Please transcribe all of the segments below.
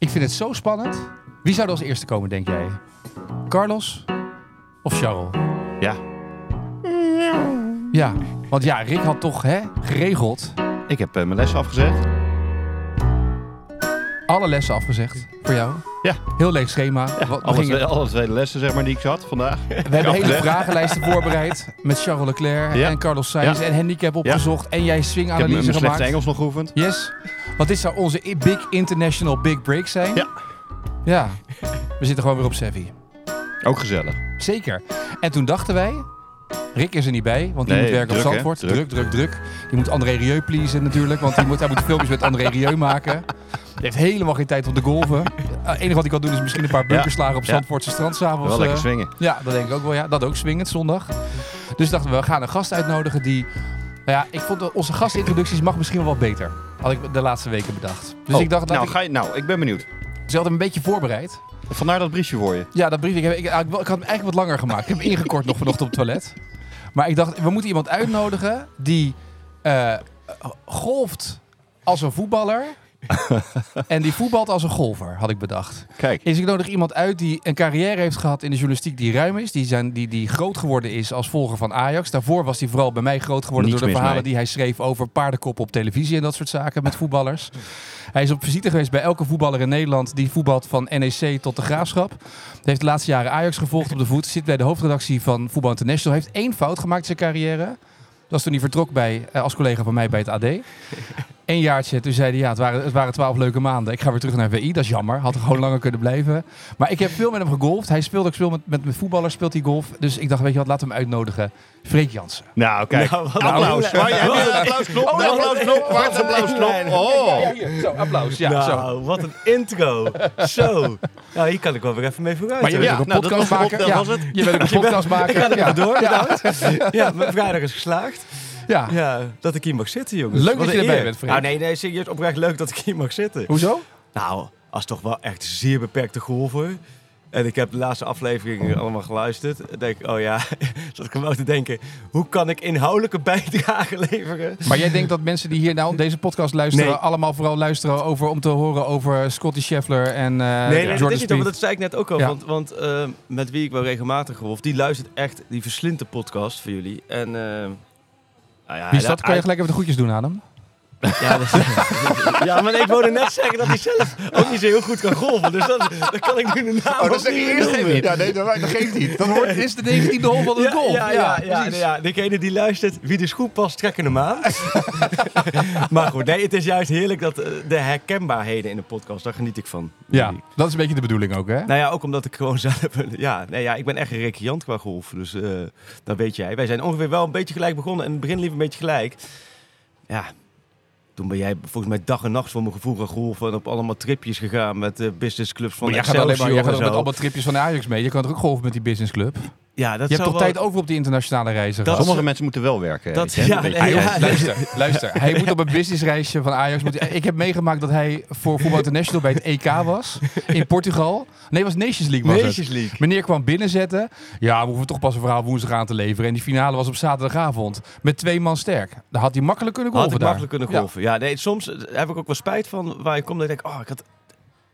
Ik vind het zo spannend. Wie zou er als eerste komen, denk jij? Carlos of Charles? Ja. Ja, want ja, Rick had toch hè, geregeld Ik heb eh, mijn les afgezegd. alle lessen afgezegd voor jou. Ja. Heel leeg schema. Wat- we, Alle, twee, alle twee lessen zeg maar, die ik had vandaag. we hebben hele afgezegd. vragenlijsten voorbereid met Charles Leclerc Ja. en Carlos Sainz Ja. en handicap opgezocht. En jij Ik heb mijn swinganalyse gemaakt. slechte Engels nog geoefend. Yes. Want dit zou onze big international big break zijn. Ja. Ja. We zitten gewoon weer op Sevi. Ook gezellig. Zeker. En toen dachten wij, Rick is er niet bij, want die Nee, moet werken druk, op? Zandvoort. Druk. Druk, druk, druk. Die moet André Rieu pleasen natuurlijk, want die moet, hij moet filmpjes met André Rieu maken. Die heeft helemaal geen tijd om te golven. Het enige wat hij kan doen is misschien een paar bunkerslagen op. Zandvoortse strand s'avonds. Wel lekker eh, swingen. ja, dat denk ik ook wel. Ja. Dat ook swingend zondag. Dus dachten we, we gaan een gast uitnodigen die... Nou ja, ik vond onze gastintroducties mag misschien wel wat beter. Had ik de laatste weken bedacht. Dus Oh, ik dacht, nou, ik, ga je, nou, ik ben benieuwd. ze had hem een beetje voorbereid. Vandaar dat briefje voor je. Ja, dat briefje. Ik, heb, ik, ik, ik had hem eigenlijk wat langer gemaakt. Ik heb hem ingekort nog vanochtend op het toilet. Maar ik dacht, we moeten iemand uitnodigen die eh, golft als een voetballer. en die voetbalt als een golfer, had ik bedacht. Kijk. Dus ik nodig iemand uit die een carrière heeft gehad in de journalistiek die ruim is. Die, zijn, die, die groot geworden is als volger van Ajax. Daarvoor was hij vooral bij mij groot geworden Niets door de verhalen die hij schreef over paardenkoppen op televisie en dat soort zaken met voetballers. Hij is op visite geweest bij elke voetballer in Nederland die voetbalt van NEC tot de Graafschap. Hij heeft de laatste jaren Ajax gevolgd op de voet. Zit bij de hoofdredactie van Voetbal International. Heeft één fout gemaakt in zijn carrière. Dat was toen hij vertrok bij, eh, als collega van mij bij het AD. Eén jaartje, toen zei hij, ja, het waren, het waren twaalf leuke maanden. Ik ga weer terug naar VI, dat is jammer. Had er gewoon langer kunnen blijven. Maar ik heb veel met hem gegolfd. Hij speelt ook veel met, met, met voetballers, speelt hij golf. Dus ik dacht, weet je wat, laten we hem uitnodigen. Freek Jansen. Nou, kijk. Nou, wat applaus. applausknop? Applausknop. Waar is de applausknop? Oh. Zo, applaus. Ja, nou, zo. wat een intro. zo. Nou, hier kan ik wel weer even mee vooruit. Maar je bent Ja, ook een nou, dat podcast was maken. op, dat Ja, was het. Je bent ook een podcast maken. Ik ga er Ja. door, Ja. bedankt. Ja, mijn vrijdag is geslaagd. Ja. Ja, dat ik hier mag zitten, jongens. Leuk Wat dat je erbij bent, Freek. Nou, nee, nee, serieus oprecht leuk dat ik hier mag zitten. Hoezo? Nou, als toch wel echt zeer beperkte golfer. En ik heb de laatste afleveringen allemaal geluisterd. Dan denk oh ja, zat ik gewoon te denken, hoe kan ik inhoudelijke bijdrage leveren? Maar jij denkt dat mensen die hier nou deze podcast luisteren, Nee. allemaal vooral luisteren over, om te horen over Scotty Scheffler en eh Nee, nee, Jordan dat is niet, Spieth? want dat zei ik net ook al. Ja. Want, want eh, met wie ik wel regelmatig golf, die luistert echt, die verslindt de podcast voor jullie. En, eh, ja, Wie is dat? Kan je gelijk even de groetjes doen hem? Ja, dat is- ja, maar ik wilde net zeggen dat hij zelf ook niet zo heel goed kan golven. Dus dat, dat kan ik nu de naam Oh, dat zeg je niet eerst noemen. even. Ja, nee, dat, dat geeft niet. Dan wordt, is de 19e hol van de Ja, golf. ja, ja, ja, precies. ja, degene die luistert, wie de schoen past, trekken hem aan. maar goed, nee, het is juist heerlijk dat eh, de herkenbaarheden in de podcast, daar geniet ik van. Ja, dat is een beetje de bedoeling ook, hè? Nou ja, ook omdat ik gewoon zelf... Ja, nee, ja ik ben echt een recreant qua golf. Dus eh, dat weet jij. Wij zijn ongeveer wel een beetje gelijk begonnen. En in het begin liep een beetje gelijk. Ja, toen ben jij volgens mij dag en nacht voor mijn gevoel golven. En op allemaal tripjes gegaan met eh businessclubs van Maar jij gaat alleen maar, jij gaat met allemaal tripjes van Ajax mee. Je kan toch ook golven met die businessclub? Ja, dat Je hebt toch wel- tijd over op die internationale reizen? Dat-? Sommige mensen moeten wel werken. Dat- ja, nee, Hij- ja. luister, luister. Hij moet op een businessreisje van Ajax. Moet, ik heb meegemaakt dat hij voor Voetbal International bij het EK was. In Portugal. Nee, het was Nations League was het. Nations League. Meneer kwam binnenzetten. Ja, we hoeven toch pas een verhaal woensdag aan te leveren. En die finale was op zaterdagavond. Met twee man sterk. Daar had hij makkelijk kunnen golven Had ik daar. makkelijk kunnen golven. Ja, nee, soms eh, heb ik ook wel spijt van waar je komt. Dat ik denk, oh, ik had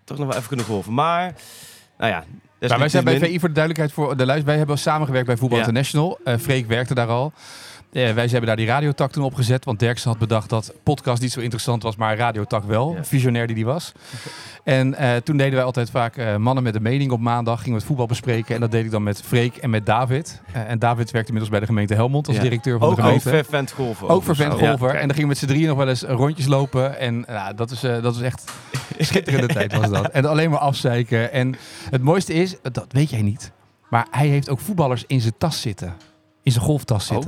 toch nog wel even kunnen golven. Maar, nou ja. Wij zijn bij VI voor de duidelijkheid voor de luister. Wij hebben samengewerkt bij Voetbal. International. Eh Freek werkte daar al. Eh, wij hebben daar die radiotak toen opgezet. Want Derksen had bedacht dat podcast niet zo interessant was, maar radiotak wel. Ja. Visionair die die was. En eh, toen deden wij altijd vaak eh, mannen met een mening op maandag. Gingen we het voetbal bespreken. En dat deed ik dan met Freek en met David. En David werkte inmiddels bij de gemeente Helmond als Ja. directeur van Ook de ook gemeente. fervent golven. Ook vervent golfer. Ja, en dan gingen we met z'n drieën nog wel eens rondjes lopen. En nou, dat, is, dat is echt schitterende tijd was dat. En alleen maar afzeiken. En het mooiste is, dat weet jij niet. Maar hij heeft ook voetballers in zijn tas zitten. In zijn golftas Oh.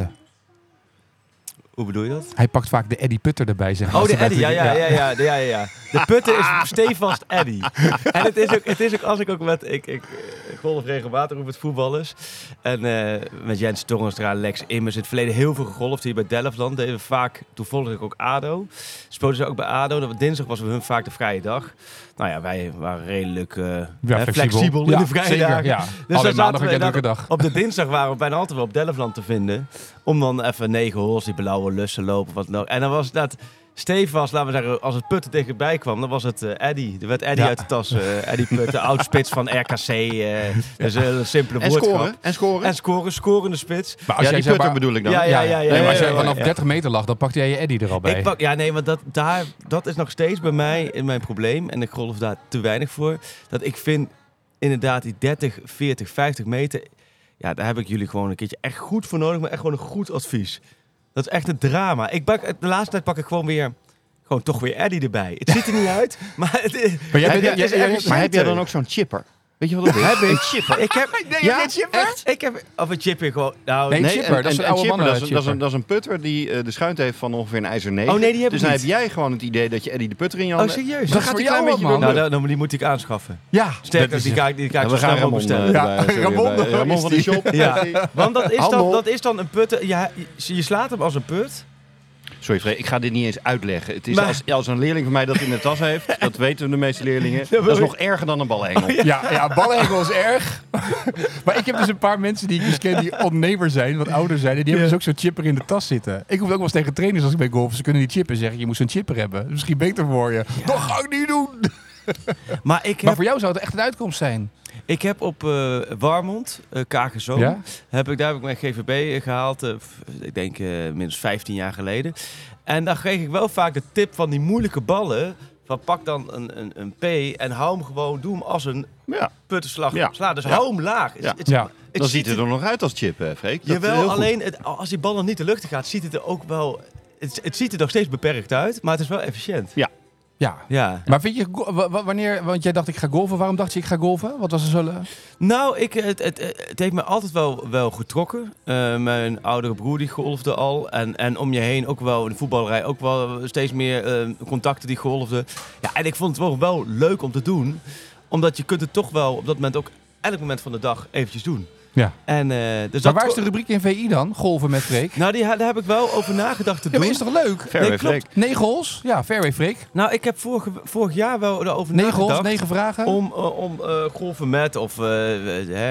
Hoe bedoel je dat? Hij pakt vaak de Eddie Putter erbij. Zeg Oh, de bij- ja, ja, ja, ja, ja, ja. De putten is stevast Eddy. En het is, ook, het is ook als ik ook met, ik, ik golf regelmatig ook met voetballers. En eh, met Jens Torrenstra, Lex Immers, in het verleden heel veel gegolfd hier bij Delftland. Deden we vaak, toevallig ook ADO. Speelden ze ook bij ADO. Dinsdag was voor hun vaak de vrije dag. Nou ja, wij waren redelijk eh, flexibel, in Ja, de zeker, dagen. Ja. dan Alleen zaten maandag we dag. Op de dinsdag waren we bijna altijd wel op Delftland te vinden. Om dan even negen holes, die blauwe lussen lopen, wat. En dan was dat stevast, laten we zeggen, als het putten dichtbij kwam, dan was het eh Eddy. Er werd Eddy Ja. uit de tas. eh Eddy Putten, oud-spits van RKC. eh dus een simpele En woordschap. scoren. En scoren. En scoren, scorende spits. Maar als ja, jij die bedoel ik dan. Ja, ja, ja. ja, nee, maar als jij ja, vanaf ja. 30 meter lag, dan pakte jij je Eddy er al bij. Ik pak, ja, nee, want dat, daar, dat is nog steeds bij mij in mijn probleem. En ik golf daar te weinig voor. Dat ik vind inderdaad die 30, 40, 50 meter. Ja, daar heb ik jullie gewoon een keertje echt goed voor nodig. Maar echt gewoon een goed advies. Dat is echt een drama. Ik pak, de laatste tijd pak ik gewoon weer. Gewoon toch weer Eddie erbij. Het ziet er niet uit, maar het is... Maar jij Heb jij- jij- maar heb jij dan ook zo'n chipper? Weet je wat dat is? Heb ik. Een chipper. Ik heb... Nee, Ja, geen chipper? echt? Ik heb... Of een chipper gewoon... Nou, Nee, chipper, dat is een oude dat is, dat, is een, chipper. dat is een putter die eh, de schuinte heeft van ongeveer een ijzer 9. Oh, nee, die heb dus dan niet. heb jij gewoon het idee dat je Eddie de putter in je Oh, handen serieus? Dan Dat gaat hij klein beetje man. door. Nou, dan, dan, die moet ik aanschaffen. Ja, Sterker, is- die ga ik, die ga ik Ja, zo we gaan snel mogelijk Ramon, bestellen. eh, Ja, bij- Ramon, van de die? shop. Ja, want dat is, dan, Handel. dat is dan een putten. Ja, je slaat hem als een put. Sorry ik ga dit niet eens uitleggen. Het is Maar- als, als een leerling van mij dat in de tas heeft, dat weten de meeste leerlingen, dat is ik- nog erger dan een balhengel. Ja, ja ballenhengel is erg. maar ik heb dus een paar mensen die ik dus ken die onnemer zijn, wat ouder zijn. En die hebben dus ook zo'n chipper in de tas zitten. Ik hoef ook wel eens tegen trainers als ik bij golf. Ze kunnen niet chippen. Zeggen je moet zo'n chipper hebben. Dat is Misschien beter voor je. Dat ga ik niet doen. Maar ik Maar heb, voor jou zou het echt een uitkomst zijn. Ik heb op eh Warmond, eh Kagerzoom, Ja? heb ik, daar heb ik mijn GVB gehaald. eh, f- ik denk eh minstens 15 jaar geleden. En daar kreeg ik wel vaak de tip van die moeilijke ballen. Van pak dan een, een, een P en hou hem gewoon, doe hem als een Ja, puttenslag Ja. sla. Dus Ja. hou hem laag. Ja. het dan ziet het er- nog uit als chip, hè, Freek. Dat is Jawel, alleen het, als die bal nog niet de lucht in gaat, ziet het er ook wel... Het, het ziet er nog steeds beperkt uit, maar het is wel efficiënt. Ja. Ja. Maar vind je, wanneer, want jij dacht ik ga golven. Waarom dacht je ik ga golven? Wat was er zo... Nou, ik, het, het, het heeft me altijd wel, wel getrokken. Eh, mijn oudere broer die golfde al. En, en om je heen ook wel, in de voetballerij ook wel steeds meer eh, contacten die golfden. Ja, en ik vond het wel, wel leuk om te doen. Omdat je kunt het toch wel op dat moment ook elk moment van de dag eventjes doen. Ja. En, eh, dus Maar dat waar is de rubriek in VI dan? Golven met Freek? Nou, die, daar heb ik wel over nagedacht te Ja, maar doen. is toch leuk? Fairway Nee, klopt. Freek. Negen holes? Ja, fairway Freek. Nou, ik heb vorig, vorig jaar wel erover Negen nagedacht. negen vragen. Om, eh, om eh, golven met, of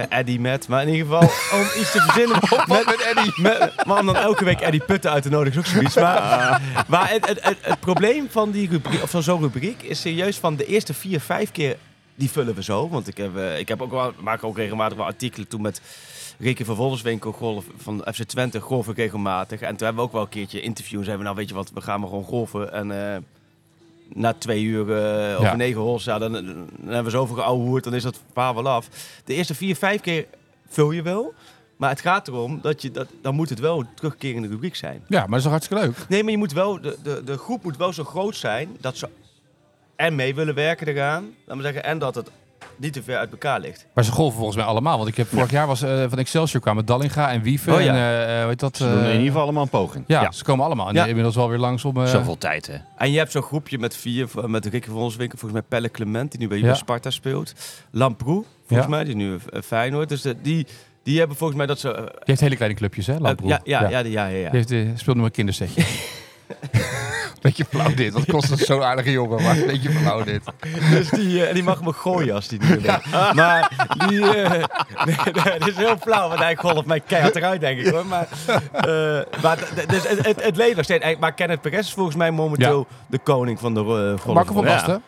Eddie met, maar in ieder geval om iets te verzinnen met, met Eddie. met- maar om dan elke week Eddie Putten uit te nodigen is ook zoiets. Maar, maar het, het, het, het probleem van, die rubriek, of van zo'n rubriek is serieus van de eerste vier, vijf keer, die vullen we zo. Want ik, heb, eh, ik heb ook wel, maak ook regelmatig wel artikelen toen met Ricky van Vollerswinkel golf, van FC Twente golf ik regelmatig. En toen hebben we ook wel een keertje interviews. Zeiden we nou weet je wat, we gaan maar gewoon golfen. En eh, na twee uur eh over Ja. negen holes, ja, dan, dan hebben we zoveel geouwehoerd, dan is dat verhaal wel af. De eerste vier, vijf keer vul je wel. Maar het gaat erom dat je dat, dan moet het wel een terugkerende rubriek zijn. Ja, maar dat is toch hartstikke leuk? Nee, maar je moet wel, de, de, de groep moet wel zo groot zijn dat ze en mee willen werken eraan. Laat maar zeggen, en dat het niet te ver uit elkaar ligt. Maar ze golven volgens mij allemaal. Want ik heb vorig jaar was eh, van Excelsior kwamen Dallinga en Wieven. Oh ja. En eh, hoe heet dat? Ze doen in eh, ieder geval allemaal een poging. ja, ze komen allemaal. En Ja. inmiddels wel weer langs om... eh, Zoveel tijd, hè. En je hebt zo'n groepje met vier, met Ricky van Onswinkel, volgens mij Pelle Clement, die nu bij, Sparta speelt. Lamproe, volgens Ja. mij, die is nu eh, Feyenoord. Dus die, die hebben volgens mij dat ze... eh, Die heeft hele kleine clubjes, hè? Lamproe. ja, ja, ja, ja, ja, ja. Die heeft, eh, speelt nog een kindersetje. Beetje flauw dit. Wat kost dat zo'n aardige jongen. Maar een beetje flauw dit. Dus die, eh, die mag me gooien als die niet weet. Maar die... eh, nee, nee, het is heel flauw, want hij golft mij keihard eruit, denk ik hoor. Maar, eh, maar dus het, het, het nog steeds. Maar Kenneth Perez is volgens mij momenteel de koning van de uh, golf. Marco van Ja. Basten.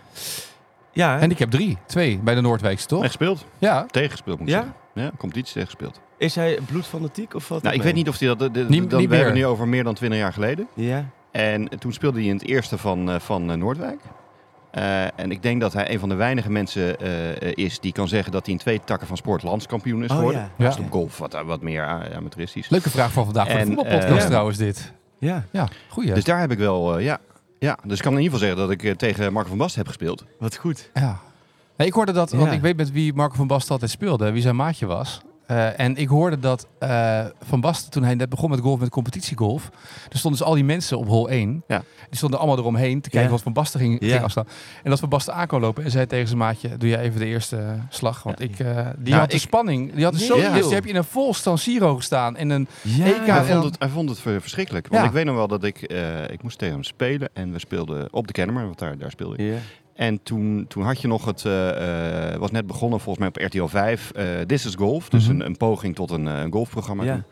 Ja, hè? En ik heb drie. Twee bij de Noordwijkse, toch? Echt gespeeld. Ja. Tegengespeeld, moet ik Ja? zeggen. Ja, komt iets tegengespeeld. is hij bloedfanatiek of wat? Nou, ik weet niet of hij dat... de- de- Niet- dan, niet we hebben meer. nu over meer dan 20 jaar geleden. Ja. En toen speelde hij in het eerste van, eh, van eh, Noordwijk. Eh, en ik denk dat hij een van de weinige mensen eh, is die kan zeggen dat hij in twee takken van sport landskampioen is Oh, geworden. ja. Ja. Op golf wat, wat meer amateuristisch. Leuke vraag van vandaag voor de En, voetbalpodcast trouwens dit. Ja, Ja, goeie. Dus daar heb ik wel, ja, ja. Dus ik kan in ieder geval zeggen dat ik tegen Marco van Basten heb gespeeld. wat goed. Ja. Nee, ik hoorde dat, want Ja. ik weet met wie Marco van Basten altijd speelde, wie zijn maatje was. Eh, en ik hoorde dat eh, Van Basten, toen hij net begon met golf, met competitiegolf, er stonden dus al die mensen op hol 1. Ja. Die stonden allemaal eromheen te kijken Ja. wat Van Basten ging, Ja. ging afstaan. En dat Van Basten aan kon lopen en zei tegen zijn maatje, doe jij even de eerste eh, slag. Want ik, die Ja, had de spanning, die had zo, dus die heb je in een vol San Siro gestaan. In een, EK hij, en vond het, hij vond het ver- verschrikkelijk. Want ik weet nog wel dat ik, ik moest tegen hem spelen en we speelden op de Kennemer, want daar, daar speelde ik. Ja. En toen, toen had je nog het, eh, was net begonnen volgens mij op RTL 5, eh This is Golf. Dus Mhm. een, een poging tot een, een golfprogramma. Ja.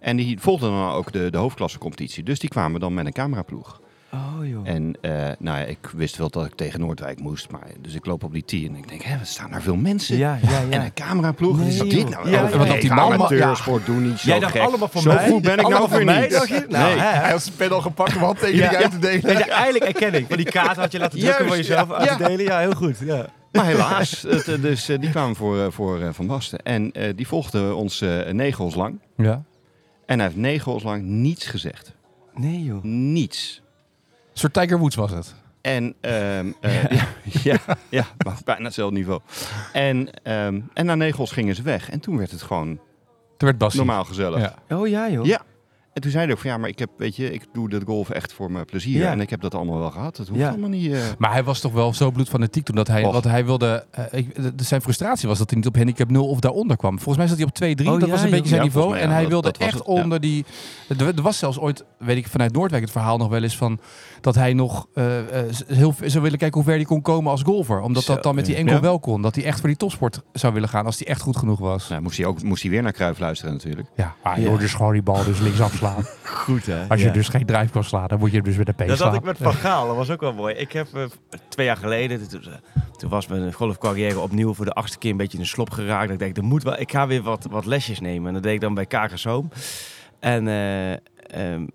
En die volgden dan ook de, de hoofdklasse competitie. Dus die kwamen dan met een cameraploeg. Oh joh. En eh, nou ja, ik wist wel dat ik tegen Noordwijk moest. Maar, dus ik loop op die tee en ik denk, hè, er staan daar veel mensen. Ja, ja, ja. En een cameraploeg. Nee, is dat dit nou? Ja, ja, nee, ja. ik ga allemaal- amateursport doen, niet zo Jij dacht gek. allemaal van zo mij? goed ben ik Allemaal nou weer mij, niet. dacht je? Nou, nee. Hij had zijn pen al gepakt om handtekeningen Ja. uit te delen. Dat je eigenlijk erkenning van die kaart had je laten drukken voor jezelf ja, uit ja. te delen. Ja, heel goed. Ja. Maar helaas, het, eh, dus, eh, die kwamen voor, voor Van Basten. En eh, die volgde ons eh negen lang. Ja. En hij heeft negen lang niets gezegd. Nee joh. Niets. Een soort Tiger Woods was het. En ehm, eh, ja, ja, ja, maar bijna hetzelfde niveau. En, ehm, en na negen holes gingen ze weg. En toen werd het gewoon Toen werd Bassie. normaal gezellig. Ja. Oh ja joh. Ja. En toen zei hij ook van ja, maar ik heb, weet je, ik doe dit golf echt voor mijn plezier. Ja. En ik heb dat allemaal wel gehad. Dat hoeft Ja. allemaal niet. eh. Maar hij was toch wel zo bloedfanatiek toen dat hij, Och. wat hij wilde. eh, ik, de- de- zijn frustratie was dat hij niet op handicap 0 of daaronder kwam. Volgens mij zat hij op 2-3. Oh, dat ja, was een beetje zijn Ja, niveau. mij, en ja, hij dat- wilde dat echt het, ja. onder die. Er er was zelfs ooit, weet ik vanuit Noordwijk het verhaal nog wel eens van. Dat hij nog eh, eh, heel zou willen kijken hoe ver hij kon komen als golfer. Omdat Zo, dat dan met die enkel Ja. wel kon. Dat hij echt voor die topsport zou willen gaan als hij echt goed genoeg was. Nou, moest hij ook moest hij weer naar Kruif luisteren natuurlijk. Ja, maar Ja. joh, dus gewoon die bal dus links afslaan. Goed hè. Als je Ja. dus geen drive kan slaan, dan moet je dus met de P Dat slaan. had ik met Van Gaal, dat was ook wel mooi. Ik heb eh, twee jaar geleden, toen, toen was mijn golfcarrière opnieuw voor de achtste keer een beetje in de slop geraakt. Ik denk, er moet wel, ik ga weer wat, wat lesjes nemen. En dat deed ik dan bij Kagershoom. En eh ehm,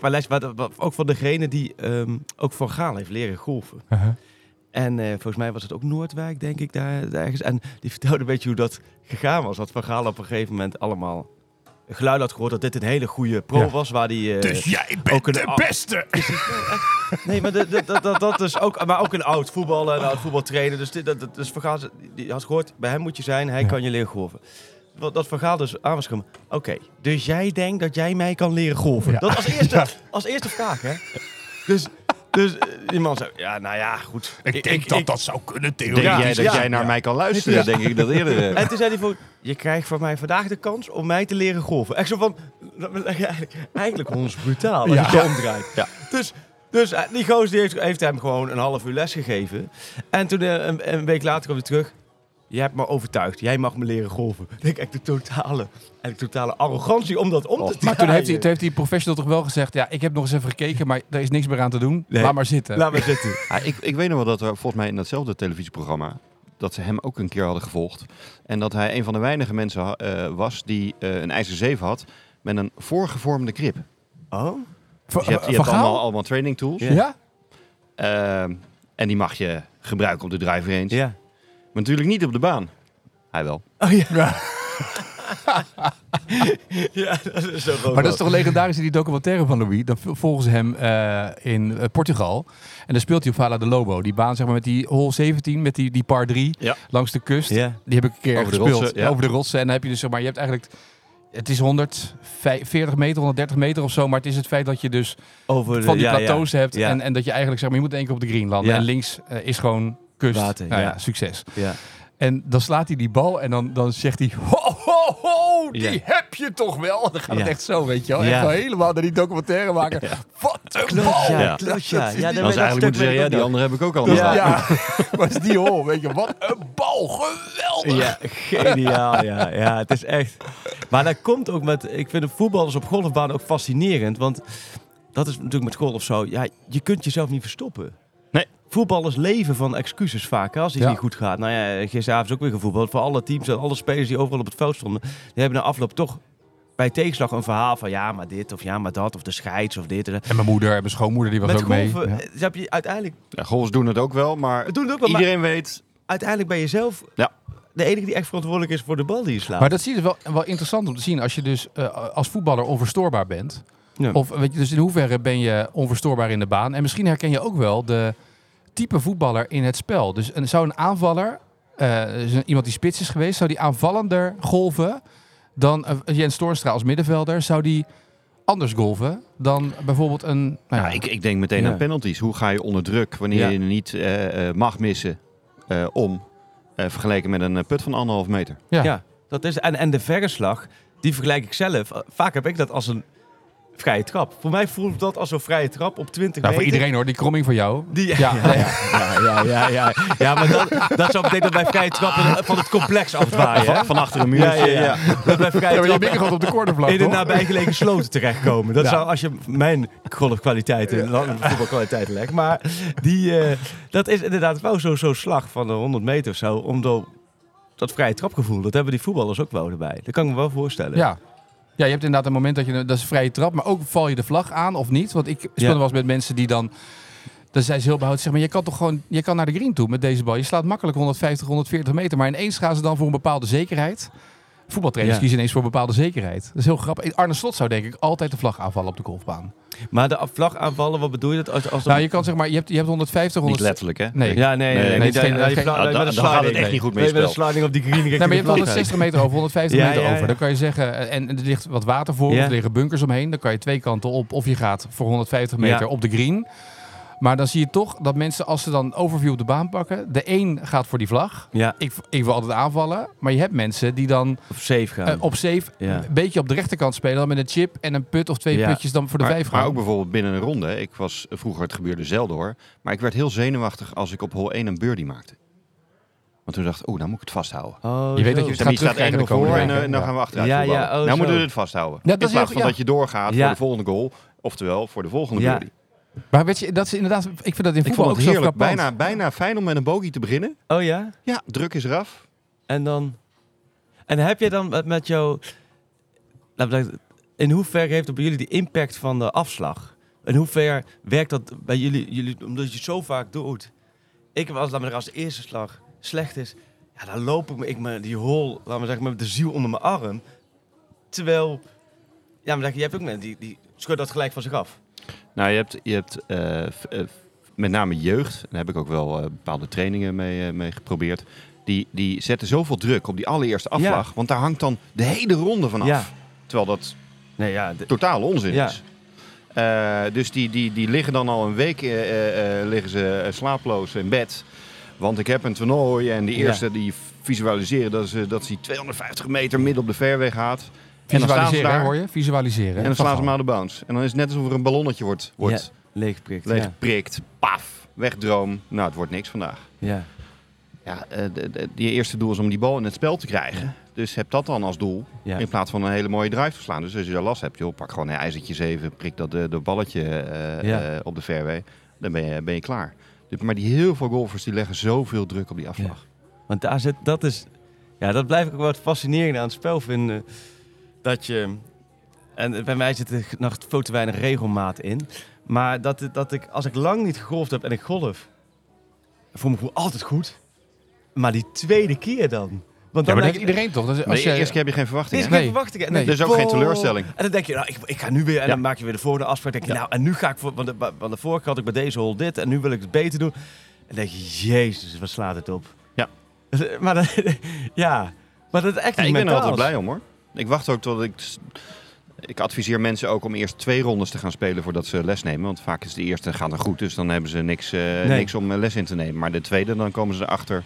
maar les, maar, maar ook van degene die ehm, ook Van Gaal heeft leren golfen. Uh-huh. En eh, volgens mij was het ook Noordwijk, denk ik, daar, daar ergens. En die vertelde een beetje hoe dat gegaan was. Dat Van Gaal op een gegeven moment allemaal geluid had gehoord dat dit een hele goede pro Ja. was. Waar die, eh, Dus jij ook bent een de beste! Nee, maar de- de- dat, dat, dat is ook, maar ook een oud voetballer, een oud voetbaltrainer. Dus, dit, dat, dat- dus Van Gaal, die had gehoord, bij hem moet je zijn, hij Ja. kan je leren golven. Dat Van Gaal dus aan was gekomen. Oké, dus jij denkt dat jij mij kan leren golven? Ja. Dat als eerste, Ja. als eerste vraag, hè? Dus, dus eh, die man zei, ja, nou ja, goed. Ik denk dat dat zou kunnen, Denk theoretisch. jij dat ja. jij naar Ja. mij kan luisteren? Ja. Denk ik dat eerder. eh. En toen zei hij van, je krijgt van mij vandaag de kans om mij te leren golven. Echt zo van, eigenlijk, eigenlijk ons brutaal als Ja. je het omdraait. Ja. Dus, dus eh, die gozer die heeft, heeft hem gewoon een half uur les gegeven. En toen een, een week later kwam hij terug. Je hebt me overtuigd. Jij mag me leren golven. Ik denk echt de totale, en de totale arrogantie om dat om te Maar toen heeft, hij, draaien. toen heeft die professional toch wel gezegd... ja, ik heb nog eens even gekeken, maar er is niks meer aan te doen. Nee. Laat maar zitten. Laat maar zitten. Ja, ik, ik weet nog wel dat er volgens mij in datzelfde televisieprogramma... dat ze hem ook een keer hadden gevolgd. En dat hij een van de weinige mensen eh, was die eh, een ijzer 7 had... met een voorgevormde grip. Oh? Dus je hebt, je hebt allemaal, allemaal training tools. Ja. Ja? Ehm, en die mag je gebruiken op de driver range. Ja. Maar natuurlijk niet op de baan. Hij wel. Oh ja. Ja. ja, dat is zo. Maar dat is toch legendarisch in die documentaire van Louis. Dan volgen ze hem eh, in eh, Portugal. En dan speelt hij op Vala de Lobo. Die baan zeg maar met die hole 17, met die, die par 3 Ja. langs de kust. Ja. Die heb ik een keer Over de gespeeld. rotsen, ja. Over de rotsen. En dan heb je dus zeg maar, je hebt eigenlijk... Het is 140 meter, 130 meter of zo. Maar het is het feit dat je dus Over de, van die ja, ja. plateaus hebt. Ja. En, en dat je eigenlijk zeg maar, je moet één keer op de green landen. Ja. En links eh, is gewoon kust. Water, Nou ja, succes. Ja. En dan slaat hij die bal en dan, dan zegt hij... Ho, ho, ho, die Ja. heb je toch wel? Dan gaat het echt zo, weet je wel. Echt wel helemaal naar die documentaire maken. Wat een bal! Ja, klopt, ja. Dat is ja dan eigenlijk moeten zeggen, ja, die andere heb ik ook al. Ja. ja, was die hol, weet je. Wat een bal, geweldig! Ja, geniaal. Ja, ja, het is echt. Maar dat komt ook met. Ik vind de voetballers op golfbaan ook fascinerend. Want dat is natuurlijk met golf zo. Ja, je kunt jezelf niet verstoppen. Voetballers leven van excuses vaak hè, als Ja. niet goed gaat. Nou ja, gisteravond is ook weer gevoetbald. Voor alle teams en alle spelers die overal op het veld stonden. Die hebben na afloop toch bij tegenslag een verhaal van ja, maar dit of ja, maar dat. Of de scheids of dit. En dat. En mijn moeder en mijn schoonmoeder, die was Met ook mee. Ja. eh, heb je uiteindelijk. Ja, golfers doen het ook wel, maar We doen het ook wel, maar iedereen weet... uiteindelijk ben je zelf Ja. de enige die echt verantwoordelijk is voor de bal die je slaat. Maar dat zie je wel, wel interessant om te zien. Als je dus eh, als voetballer onverstoorbaar bent. Ja. Of weet je, dus in hoeverre ben je onverstoorbaar in de baan? En misschien herken je ook wel de type voetballer in het spel. Dus een, zou een aanvaller, eh, dus iemand die spits is geweest, zou die aanvallender golven dan eh, Jens Toornstra als middenvelder? Zou die anders golven dan bijvoorbeeld een... Nou Ja, ja, ik, ik denk meteen Ja. aan penalties. Hoe ga je onder druk wanneer Ja. je niet eh, mag missen eh, om, eh, vergeleken met een put van anderhalf meter? ja. Ja, dat is, en, en de verre slag, die vergelijk ik zelf. Vaak heb ik dat als een vrije trap. Voor mij voelt dat als een vrije trap op 20 Nou, voor meter. iedereen hoor, die kromming van jou. Die, ja, Ja, ja, ja, ja, ja, ja, ja. maar dat, dat zou betekenen dat bij vrije trappen van het complex afwaaien. hè? Van, van achter een Ja, muurtje. ja, ja. Dat bij vrije Ja, maar je bent gewoon op de cornervlag, in de nabijgelegen sloten terechtkomen. Dat Ja. zou, als je mijn golfkwaliteiten, voetbalkwaliteiten legt. Maar die, eh, dat is inderdaad wel zo'n zo slag van de 100 meter of zo. Om dat vrije trapgevoel, dat hebben die voetballers ook wel erbij. Dat kan ik me wel voorstellen. Ja. Ja, je hebt inderdaad een moment dat je, dat is een vrije trap, maar ook val je de vlag aan of niet. Want ik speelde eens met mensen die dan, dan zijn ze heel behoud, zeg maar, je kan toch gewoon, je kan naar de green toe met deze bal. Je slaat makkelijk 150, 140 meter, maar ineens gaan ze dan voor een bepaalde zekerheid. Voetbaltrainers Ja. kiezen ineens voor een bepaalde zekerheid. Dat is heel grappig. Arne Slot zou denk ik altijd de vlag aanvallen op de golfbaan. Maar de vlag aanvallen, wat bedoel je? Dat als, als Nou, je kan zeg maar, je hebt, je hebt 150, Niet 100... letterlijk, hè? Nee. Ja, nee, nee, niet- geen- Ah, dan- een dan gaat het echt niet goed Nee, met een sliding op die green Nee, maar je hebt vlag 160 meter over, 150 Ja, meter ja, ja. over. Dan kan je zeggen, eh, en er ligt wat water voor, Ja. of er liggen bunkers omheen. Dan kan je twee kanten op, of je gaat voor 150 meter Ja. op de green. Maar dan zie je toch dat mensen, als ze dan overview op de baan pakken, de een gaat voor die vlag. Ja, Ik, ik wil altijd aanvallen. Maar je hebt mensen die dan op safe gaan. eh, op safe Ja. een beetje op de rechterkant spelen. Dan met een chip en een put of twee Ja. putjes dan voor de maar, vijf maar gaan. ook bijvoorbeeld binnen een ronde. Ik was vroeger, het gebeurde zelden hoor. Maar ik werd heel zenuwachtig als ik op hole 1 een birdie maakte. Want toen dacht ik, oeh, nou moet ik het vasthouden. Oh, Je weet dat je- Dus gaat dan staat terugkrijgen 1 de voor en eh, dan Ja. gaan we achteruit Ja, ja, oh, nou zo. moeten we dit vasthouden. Ja, dat In is plaats heel- van ja. dat je doorgaat Ja. voor de volgende goal. Oftewel, voor de volgende Ja. birdie. Maar weet je, dat is inderdaad, ik vind dat in Ik voetbal vond ook het zo heerlijk. Bijna, bijna fijn om met een bogey te beginnen. Oh ja? Ja, druk is eraf. En dan... En heb je dan met, met jouw... In hoeverre heeft het bij jullie de impact van de afslag? In hoeverre werkt dat bij jullie, jullie omdat je het zo vaak doet? Ik heb als, als de eerste slag slecht is, ja, dan loop ik me, ik me die hol, laat me zeggen, met de ziel onder mijn arm. Terwijl, ja, maar zeg, je hebt ook mensen die, die schudden dat gelijk van zich af. Nou, je hebt, je hebt eh, eh, met name jeugd, daar heb ik ook wel eh, bepaalde trainingen mee, mee geprobeerd. Die, die zetten zoveel druk op die allereerste afslag, want daar hangt dan de hele ronde van af. Ja. Terwijl dat Nee, ja, de- totaal onzin is. Dus die, die, die liggen dan al een week liggen ze slaaploos in bed. Want ik heb een toernooi en die Ja. eerste die visualiseren dat ze, dat ze die 250 meter midden op de fairway gaat. En dan staan ze Visualiseren, daar hoor je? Visualiseren. en dan slaan ze hem aan de bounce. En dan is het net alsof er een ballonnetje wordt, wordt leeggeprikt. Ja. leeggeprikt. Paf, wegdroom. Nou, het wordt niks vandaag. ja. Ja, eh, de, de- die eerste doel is om die bal in het spel te krijgen. Dus heb dat dan als doel. Ja. In plaats van een hele mooie drive te slaan. Dus als je daar last hebt, joh, pak gewoon een ijzertje 7, prik dat de, de balletje eh, Ja. eh, op de fairway. Dan ben je, ben je klaar. Dus- Maar die heel veel golfers die leggen zoveel druk op die afslag. Want daar zit, dat is, ja, dat blijf ik ook wat fascinerend aan het spel vinden. Dat je, en bij mij zit er nog veel te weinig regelmaat in. Maar dat, dat ik, als ik lang niet gegolfd heb en ik golf, voel me gewoon altijd goed. Maar die tweede keer dan. Want Ja, dan maar dat denk heeft iedereen toch? Dat is, Maar als de je, eerste keer heb je geen verwachtingen. Is hè? geen Nee. verwachtingen. En Nee. Dus ook geen denk je, teleurstelling. En dan denk je, nou, ik, ik ga nu weer. En Ja. dan maak je weer de volgende afspraak. denk je, Ja. nou, en nu ga ik voor. Want de, want de vorige had ik bij deze hol dit. En nu wil ik het beter doen. En dan denk je, jezus, wat slaat het op? Ja. Maar dat, ja. Maar dat is echt Ja, niet ik ben er altijd blij om hoor. Ik wacht ook tot ik. Ik adviseer mensen ook om eerst twee rondes te gaan spelen voordat ze les nemen. Want vaak is de eerste gaat dan goed, dus dan hebben ze niks, eh, Nee. niks om eh, les in te nemen. Maar de tweede, dan komen ze erachter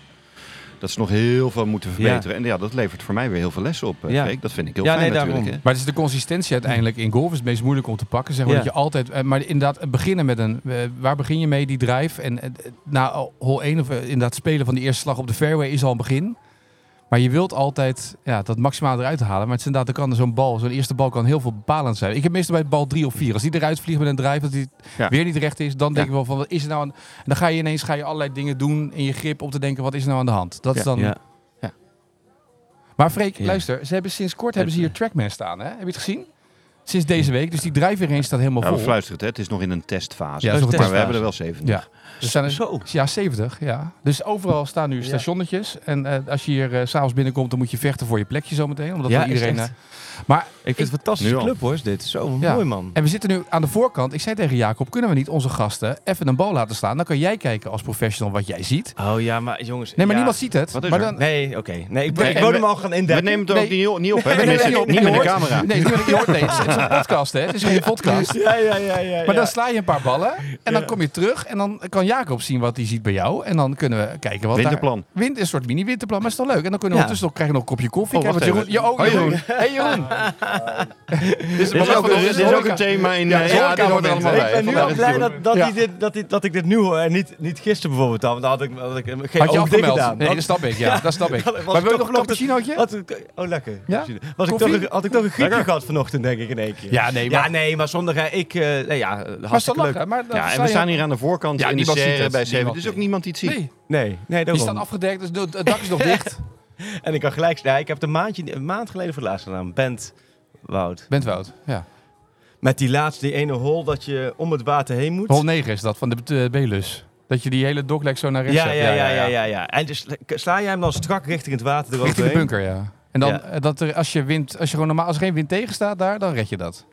dat ze nog heel veel moeten verbeteren. En ja, dat levert voor mij weer heel veel lessen op. eh, Ja. Dat vind ik heel Ja, fijn nee, natuurlijk. hè. Maar het is de consistentie uiteindelijk in golf is het meest moeilijk om te pakken. Zeg maar Ja. dat je altijd, maar inderdaad beginnen met een, waar begin je mee die drive? En na hole 1 of inderdaad spelen van die eerste slag op de fairway is al een begin. Maar je wilt altijd ja, dat maximaal eruit halen. Maar het is inderdaad, dan kan zo'n bal, zo'n eerste bal kan heel veel bepalend zijn. Ik heb meestal bij bal 3 of 4. Als die eruit vliegt met een drive, dat die Ja. weer niet recht is, dan denk Ja. ik wel van wat is er nou aan. En dan ga je ineens ga je allerlei dingen doen in je grip om te denken wat is er nou aan de hand. Dat is dan. Ja. Maar Freek, Ja. luister, ze hebben sinds kort hebben ze hier Trackman staan, hè? Heb je het gezien? Sinds deze week. Dus die eens staat helemaal Ja, we vol. fluisteren het, hè. het is nog in een testfase. Ja, het is nog een maar we hebben er wel 70. Ja. Er er, Zo. ja, 70. Ja. Dus overal staan nu stationnetjes. En eh, als je hier eh, s s'avonds binnenkomt, dan moet je vechten voor je plekje zometeen. Omdat Ja, iedereen. Maar Ik vind het een fantastische club hoor, is dit. Zo Ja. mooi man. En we zitten nu aan de voorkant. Ik zei tegen Jacob, kunnen we niet onze gasten even een bal laten staan? Dan kan jij kijken als professional wat jij ziet. Oh ja, maar jongens. Nee, maar ja. niemand ziet het. Wat is maar er? dan, Nee, oké. Nee, ik, Nee, ik wou we- hem al gaan We indekken. nemen het ook Nee. niet, op- niet op, hè? Nee, nee, nee, niet met de hoort- camera. Nee, je hoort- het is- een podcast, hè? Het is geen podcast. Ja, ja, ja, ja. Maar dan sla je een paar ballen en dan kom je terug en dan kan Jacob zien wat hij ziet bij jou. En dan kunnen we kijken wat Winterplan. daar... Wind, een soort mini-winterplan, maar is toch leuk? En dan kunnen we ondertussen nog, krijgen we nog een kopje koffie. Oh, we oh, Jeroen. Hey Jeroen. Dit is, Dit is ook, dit dit is ook een thema in... Ja, eh, Ja, dit hoort er allemaal bij. Ik ben nu al dat blij dat, dat, Ja. dit, dat, hij, dat ik dit nu hoor en niet, niet gisteren bijvoorbeeld had. Want dan had ik, had ik geen Had je afgemeld? gedaan. Nee, dat snap ik. Ja, dat snap ik. Maar wil je toch nog een cappuccinootje? Had ik, oh, lekker. Ja? Was ik toch, had ik toch een griepje gehad vanochtend, denk ik, in één keer. Ja, nee, Ja, maar... nee, maar zonder eh, ik... eh nee, ja, is hartstikke leuk. lachen? Maar Ja, en we staan hier aan de voorkant Ja, in de serre bij Seven. Niemand Dus ook niemand die het ziet. Nee, Nee, nee, die daarom. staan afgedekt, dus de- het dak is nog dicht. En ik kan gelijk... Ja, ik heb het een, maandje, een maand geleden voor het laatst gedaan. Bent Wout. Bent Wout, ja. Met die laatste, die ene hol dat je om het water heen moet. Hol 9 is dat, van de uh, B-lus. Dat je die hele dogleg zo naar rechts ja, hebt. ja, ja, ja, ja, ja. En dus sla jij hem dan strak richting het water eroverheen? Richting de bunker, ja. En dan, Ja. eh, dat er, als je wind, als je gewoon normaal, als er geen wind tegen staat daar, dan red je dat.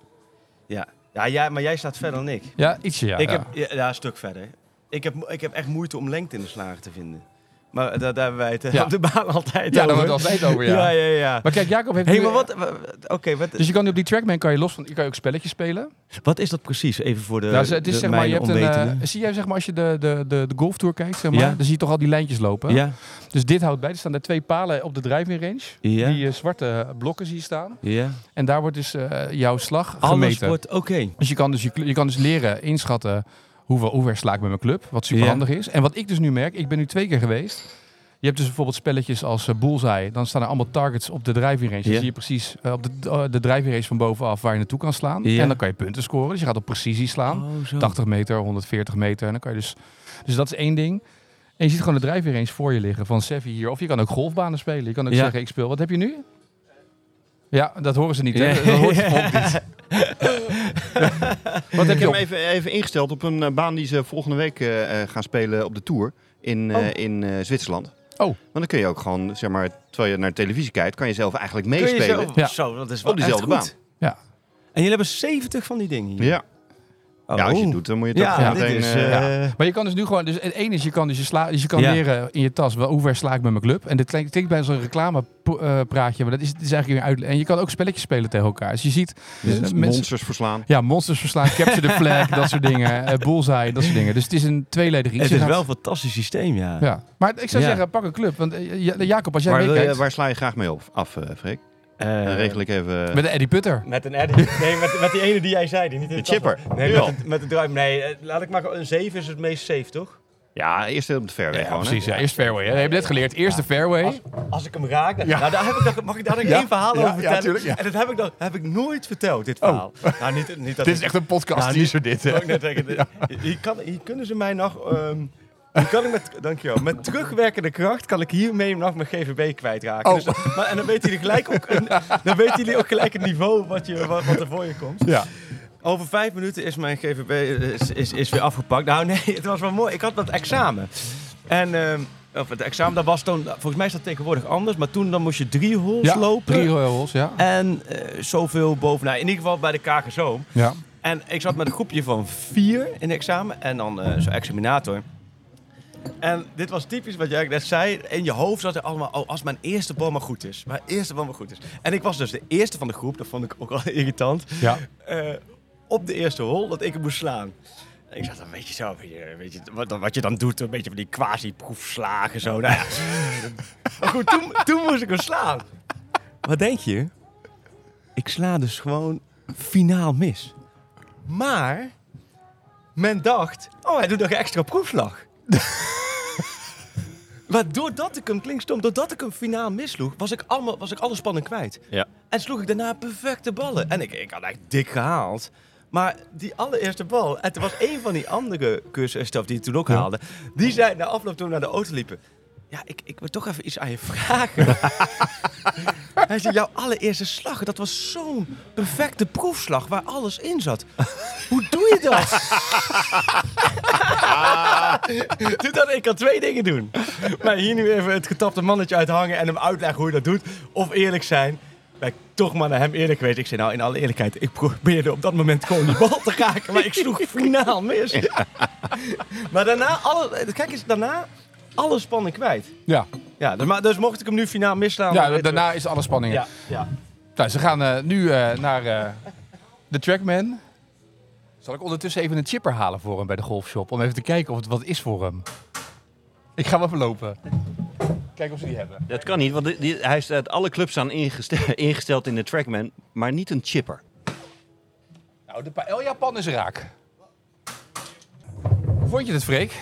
Ja. Ja, ja, maar jij staat verder dan ik. Ja, ietsje, ja. ik ja. heb ja, een stuk verder. Ik heb, ik heb echt moeite om lengte in de slagen te vinden. Maar daar, daar hebben wij het eh, Ja. op de baan altijd Ja, daar over. wordt het altijd over, ja. ja, ja, ja. Maar kijk, Jacob heeft nu- maar wat... wa- wa- Oké, wat, Dus je kan nu op die Trackman kan je los van, je kan je ook spelletjes spelen. wat is dat precies? Even voor de, nou, het is de zeg maar, je hebt een, onwetenden. eh, zie jij zeg maar als je de, de, de, de golftour kijkt, zeg maar, Ja. dan zie je toch al die lijntjes lopen. ja, Dus dit houdt bij. Er staan er twee palen op de driving range. ja, Die eh, zwarte blokken zie je staan. ja. En daar wordt dus jouw slag Alles gemeten. wordt oké. Dus je kan dus, je, je kan dus leren inschatten hoeveel, hoe ver sla ik met mijn club. Wat super Ja. handig is. En wat ik dus nu merk, ik ben nu twee keer geweest. Je hebt dus bijvoorbeeld spelletjes als eh, Bullseye. Dan staan er allemaal targets op de driving range. Dan zie je precies eh, op de, uh, de driving range van bovenaf waar je naartoe kan slaan. En dan kan je punten scoren. Dus je gaat op precisie slaan. Oh, zo. 80 meter, 140 meter. En dan kan je dus, dus dat is één ding. En je ziet gewoon de driving range voor je liggen van Sevi hier. Of je kan ook golfbanen spelen. Je kan ook Ja. zeggen, ik speel. Wat heb je nu? Ja, dat horen ze niet. Hè? Ja. Dat hoort niet. Wat heb Ik je hem even, even ingesteld op een eh, baan die ze volgende week eh, eh, gaan spelen op de Tour in, eh, Oh. in eh, Zwitserland. Oh. Want dan kun je ook gewoon, zeg maar, terwijl je naar de televisie kijkt, kan je zelf eigenlijk Kun je meespelen. zelf- Ja. Zo, dat is wel Op diezelfde echt goed. Ja. En jullie hebben 70 van die dingen hier. Ja. Oh. ja, als je het doet, dan moet je het Ja, ook meteen... is... eh, eh, Maar je kan dus nu gewoon, dus het ene is je kan dus je sla, dus je kan Ja. leren in je tas wel, hoe ver sla ik met mijn club. En dit klinkt, klinkt bij zo'n reclamepraatje, maar dat is, het is eigenlijk weer uit. En je kan ook spelletjes spelen tegen elkaar. Dus je ziet dus eh, mensen, monsters verslaan. ja, monsters verslaan, capture the flag, dat soort dingen, eh, bullseye, dat soort dingen. Dus het is een tweeledig iets. het is gaat- wel een fantastisch systeem, ja. Ja. Maar ik zou Ja. zeggen, pak een club. Want eh, Ja- Jacob, als jij je- meekijkt, waar sla je graag mee op, af, eh Freek? Eh, Dan regel ik even... met de Eddie Putter. Met een Eddie. Nee, met, met die ene die jij zei. Die niet in De chipper. Nee, met, de, met de drive. Nee, eh, laat ik maar gewoon- een 7 is het meest safe, toch? Ja, eerst op de fairway Ja, gewoon. hè? precies. Ja, eerst fairway. Hè. Je hebt net geleerd. Eerst de fairway. Als, als ik hem raak, dan, Ja. nou, daar heb ik dan, mag ik daar nog Ja. één verhaal Ja, over ja, vertellen? tuurlijk, ja. En dat heb ik, dan, heb ik nooit verteld, dit Oh. verhaal. Nou, niet, niet dat Dit is ik- echt een podcast Ja, teaser dit. hè. Net dit- hier, kan, hier kunnen ze mij nog... ehm, kan ik met, dankjewel, met terugwerkende kracht kan ik hiermee nog mijn GVB kwijtraken. Oh. Dus, maar, en dan weten jullie gelijk ook, een, dan weten jullie ook gelijk het niveau wat, je, wat, wat er voor je komt. Ja. Over vijf minuten is mijn GVB is, is, is weer afgepakt. Nou nee, het was wel mooi. Ik had dat examen. En ehm, of het examen, dat was toen, volgens mij is dat tegenwoordig anders. Maar toen dan moest je drie holes Ja, lopen. drie holes, ja. En eh, zoveel bovenaan. In ieder geval bij de KGSO. ja. En ik zat met een groepje van vier in het examen. En dan eh zo'n examinator. En dit was typisch wat jij net zei. In je hoofd zat er allemaal, oh, als mijn eerste bal maar goed is. Mijn eerste bal maar goed is. En ik was dus de eerste van de groep. Dat vond ik ook wel irritant. ja. eh, op de eerste hol dat ik hem moest slaan. En ik zat dan een beetje zo, weet je, weet je, wat, wat je dan doet, een beetje van die quasi-proefslagen zo. Nou ja. maar goed, toen, toen moest ik hem slaan. Wat denk je? Ik sla dus gewoon finaal mis. Maar men dacht, oh hij doet nog een extra proefslag. maar doordat ik hem, klinkt stom, doordat ik hem finaal misloeg, was ik, allemaal, was ik alle spanning kwijt. Ja. En sloeg ik daarna perfecte ballen. En ik, ik had echt dik gehaald. Maar die allereerste bal, en er was een van die andere cursisten die ik toen ook Ja. haalde, die zei na afloop toen we naar de auto liepen. Ja, ik, ik wil toch even iets aan je vragen. Hij zei, jouw allereerste slag, dat was zo'n perfecte proefslag waar alles in zat. Hoe doe je dat? Toen dacht ik, ik kan twee dingen doen. Maar hier nu even het getapte mannetje uithangen en hem uitleggen hoe je dat doet. Of eerlijk zijn. Ben ik toch maar naar hem eerlijk geweest. Ik zei, nou in alle eerlijkheid, ik probeerde op dat moment gewoon die bal te raken. Maar ik sloeg finaal mis. Maar daarna, alle, kijk eens, daarna alle spanning kwijt. Ja. Ja, dus, maar, dus mocht ik hem nu finaal misslaan... ja, daarna is alle spanning. Ja, ja. Nou, ze gaan eh, nu eh, naar, eh, de Trackman. Zal ik ondertussen even een chipper halen voor hem bij de golfshop? Om even te kijken of het wat is voor hem. Ik ga hem even lopen. Kijken of ze die hebben. Dat kan niet, want die- die- hij is uit alle clubs aan ingesteld, ingesteld in de Trackman, maar niet een chipper. Nou, de Paella-pan is raak. Hoe vond je het, Freek?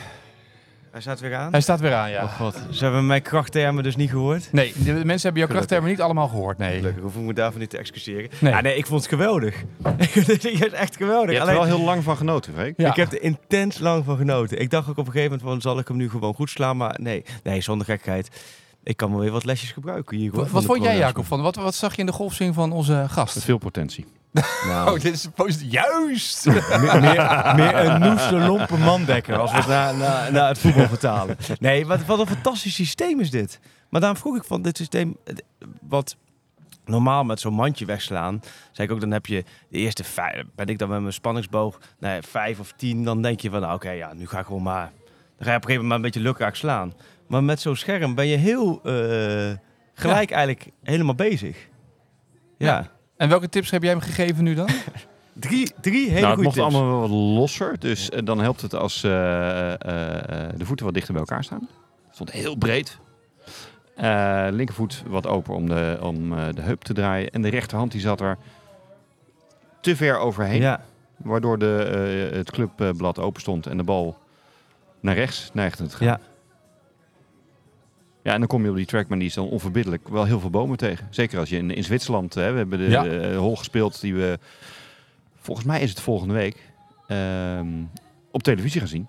Hij staat weer aan. Hij staat weer aan, ja. Oh god, ze hebben mijn krachttermen dus niet gehoord. Nee, de mensen hebben jouw krachttermen niet allemaal gehoord, nee. Gelukkig hoef ik me daarvoor niet te excuseren. Nee. Ja, nee, ik vond het geweldig. Dit is echt geweldig. Je hebt er wel heel lang van genoten, Freek. Ja. Ik heb er intens lang van genoten. Ik dacht ook op een gegeven moment van, zal ik hem nu gewoon goed slaan? Maar nee, nee zonder gekheid. Ik kan wel weer wat lesjes gebruiken hier. Wat, vond jij. Jacob, van? Wat, wat zag je in de golfswing van onze gast? Veel potentie. Nou, Oh, dit is positief. Juist! meer, meer, meer een noeste, lompe mandekker als we het naar, naar, naar het voetbal vertalen. Nee, wat, wat een fantastisch systeem is dit. Maar daarom vroeg ik van dit systeem, wat normaal met zo'n mandje wegslaan, zei ik ook, dan heb je de eerste vijf, ben ik dan met mijn spanningsboog, nee, vijf of tien, dan denk je van, nou, oké, ja, nu ga ik gewoon maar, dan ga je op een gegeven moment maar een beetje lukraak slaan. Maar met zo'n scherm ben je heel eh, gelijk eigenlijk helemaal bezig. Ja. En welke tips heb jij hem gegeven nu dan? Drie, drie hele nou, het goede mocht tips. allemaal wel wat losser, dus eh, dan helpt het als eh, eh, eh, de voeten wat dichter bij elkaar staan. Het stond heel breed. Eh, linkervoet wat open om, de, om eh, de heup te draaien. En de rechterhand die zat er te ver overheen. Ja. Waardoor de, eh, het clubblad open stond en de bal naar rechts neigde te gaan. Ja. Ja, en dan kom je op die trackman, die is dan onverbiddelijk wel heel veel bomen tegen. Zeker als je in, in Zwitserland, hè, we hebben de Ja. eh, hol gespeeld die we, volgens mij is het volgende week, ehm, op televisie gaan zien.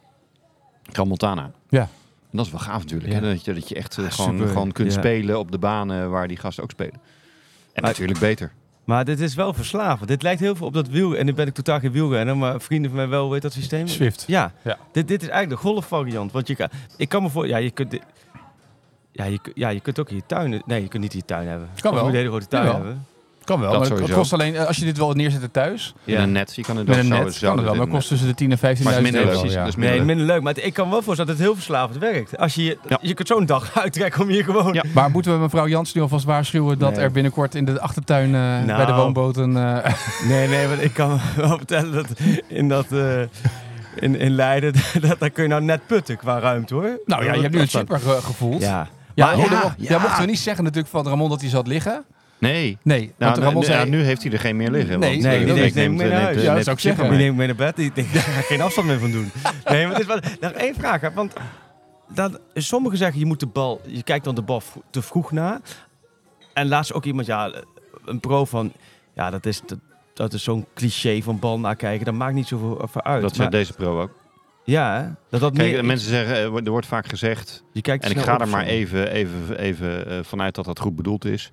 Gran Montana. Ja. En dat is wel gaaf natuurlijk, Ja. hè, dat, je, dat je echt eh, Ah, gewoon, super. gewoon kunt Ja. spelen op de banen waar die gasten ook spelen. En Maar- natuurlijk beter. Maar dit is wel verslavend. Dit lijkt heel veel op dat wiel. En nu ben ik totaal geen wielrenner, maar vrienden van mij wel, weet dat systeem? Swift. Ja. Ja. Dit, dit is eigenlijk de golfvariant. Want je kan, ik kan me voor, ja, je kunt, dit- ja, je, ja, je kunt ook in je tuin, nee, je kunt niet in je tuin hebben. Kan wel. moet je een hele grote tuin Jawel. hebben. Kan wel, Dat maar het sowieso. kost alleen, eh, als je dit wel neerzet thuis, In een net, je kan het met ook een zo- net, kan het wel, maar het kost tussen de 10 en 15.000 Maar het is minder euro. leuk, ja. dus Nee, minder minder leuk. Maar ik kan me wel voorstellen dat het heel verslavend werkt. Als je, Ja. je kunt zo'n dag uittrekken om hier gewoon... Ja. Maar moeten we mevrouw Jans nu alvast waarschuwen dat Nee. er binnenkort in de achtertuin eh, bij de Nou. woonboten... eh, Nee, nee, want ik kan me wel vertellen dat in dat... eh, in, in Leiden, dat, daar kun je nou net putten qua ruimte hoor. nou ja, je hebt nu een ge- gevoeld. Ja. Ja, ja, ja. ja, mochten we niet zeggen natuurlijk van Ramon dat hij zat liggen. Nee. Nee, Nou, want Ramon nu, zei... ja, nu heeft hij er geen meer liggen. Nee, nee, eh, die neemt mee naar neemt, huis. eh, Ja, neemt dat zou ik zeggen. Die mee. neem ik mee naar bed. Die denkt, daar ga ik geen afstand meer van doen. Nee, maar het is wel... Nog één vraag. Hè, want dat, sommigen zeggen, je moet de bal... Je kijkt dan de bal te vroeg na. En laatst ook iemand, ja, een pro van... Ja, dat is, dat, dat is zo'n cliché van bal nakijken. Dat maakt niet zoveel voor uit. Dat zei Maar- deze pro ook. Ja, hè, dat dat Kijk, meer... mensen zeggen, eh, er wordt vaak gezegd, je kijkt en ik ga er maar even, even, even eh, vanuit dat dat goed bedoeld is.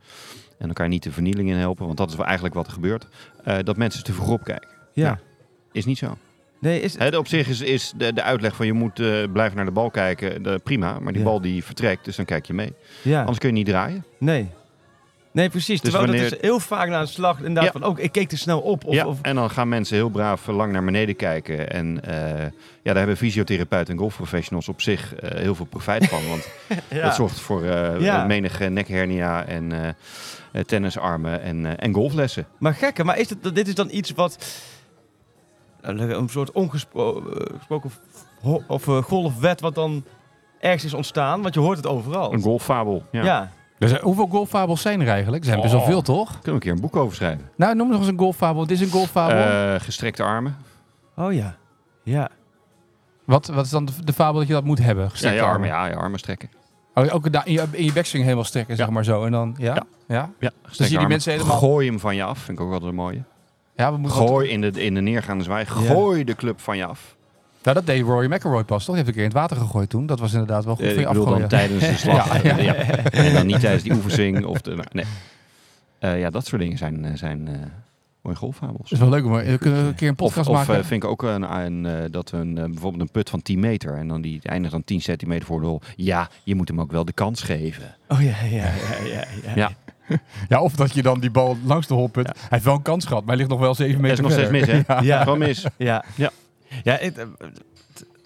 En dan kan je niet de vernieling in helpen, want dat is wel eigenlijk wat er gebeurt. eh, dat mensen te vroeg opkijken. Ja. Is niet zo. Nee, is... Hè, op zich is, is de, de uitleg van je moet blijven naar de bal kijken, de, prima. Maar die Ja. bal die vertrekt, dus dan kijk je mee. Ja. Anders kun je niet draaien. Nee. Nee, precies. Dus Terwijl dat wanneer- is heel vaak na een slag inderdaad Ja. van... Oh, ik keek te snel op. Of, ja, of, en dan gaan mensen heel braaf lang naar beneden kijken. En eh, ja, daar hebben fysiotherapeuten en golfprofessionals op zich eh, heel veel profijt van. Want ja. dat zorgt voor eh menige nekhernia en eh, eh, tennisarmen en, eh, en golflessen. Maar gekke, maar is het, dit is dan iets wat... nou, Een soort ongesproken of eh, golfwet wat dan ergens is ontstaan? Want je hoort het overal. Een golffabel. Ja. Dus, hoeveel golffabels zijn er eigenlijk? Er zijn best wel Oh. veel, toch? Kunnen we een keer een boek over schrijven. Nou, noem nog eens een golffabel. Dit is een golffabel. Eh, gestrekte armen. Oh ja. Ja. wat, wat is dan de, de fabel dat je dat moet hebben? Ja, Gestrekte je armen, ja, je armen strekken. Oh, ook da- in je, in je backswing helemaal strekken, zeg maar zo. En dan, ja? Ja. Ja? Ja, zie je die mensen helemaal- Gooi hem van je af, vind ik ook wel een mooie. Ja, we moeten wat- Gooi in de, in de neergaande zwaai, gooi de club van je af. Nou, dat deed Rory McIlroy pas, toch? Die heeft een keer in het water gegooid toen. Dat was inderdaad wel goed Eh, voor je dan afgooien. tijdens de slag. Ja, ja, ja. En dan niet tijdens die oefenswing. Of de, nee. Eh, ja, dat soort dingen zijn, eh, zijn eh, mooie golffabels. Dat is wel leuk, maar we kunnen een keer een Of, podcast of maken. eh, vind ik ook een, een, eh, dat we een, eh, bijvoorbeeld een put van 10 meter en dan die eindigt dan 10 centimeter voor de hol. Ja, je moet hem ook wel de kans geven. Oh ja, ja, ja, ja. ja. Ja. Ja, of dat je dan die bal langs de holput... Hij heeft wel een kans gehad, maar hij ligt nog wel 7 Het is meter nog steeds mis, hè? Ja. Gewoon mis. Ja. Ja. Ja, eh,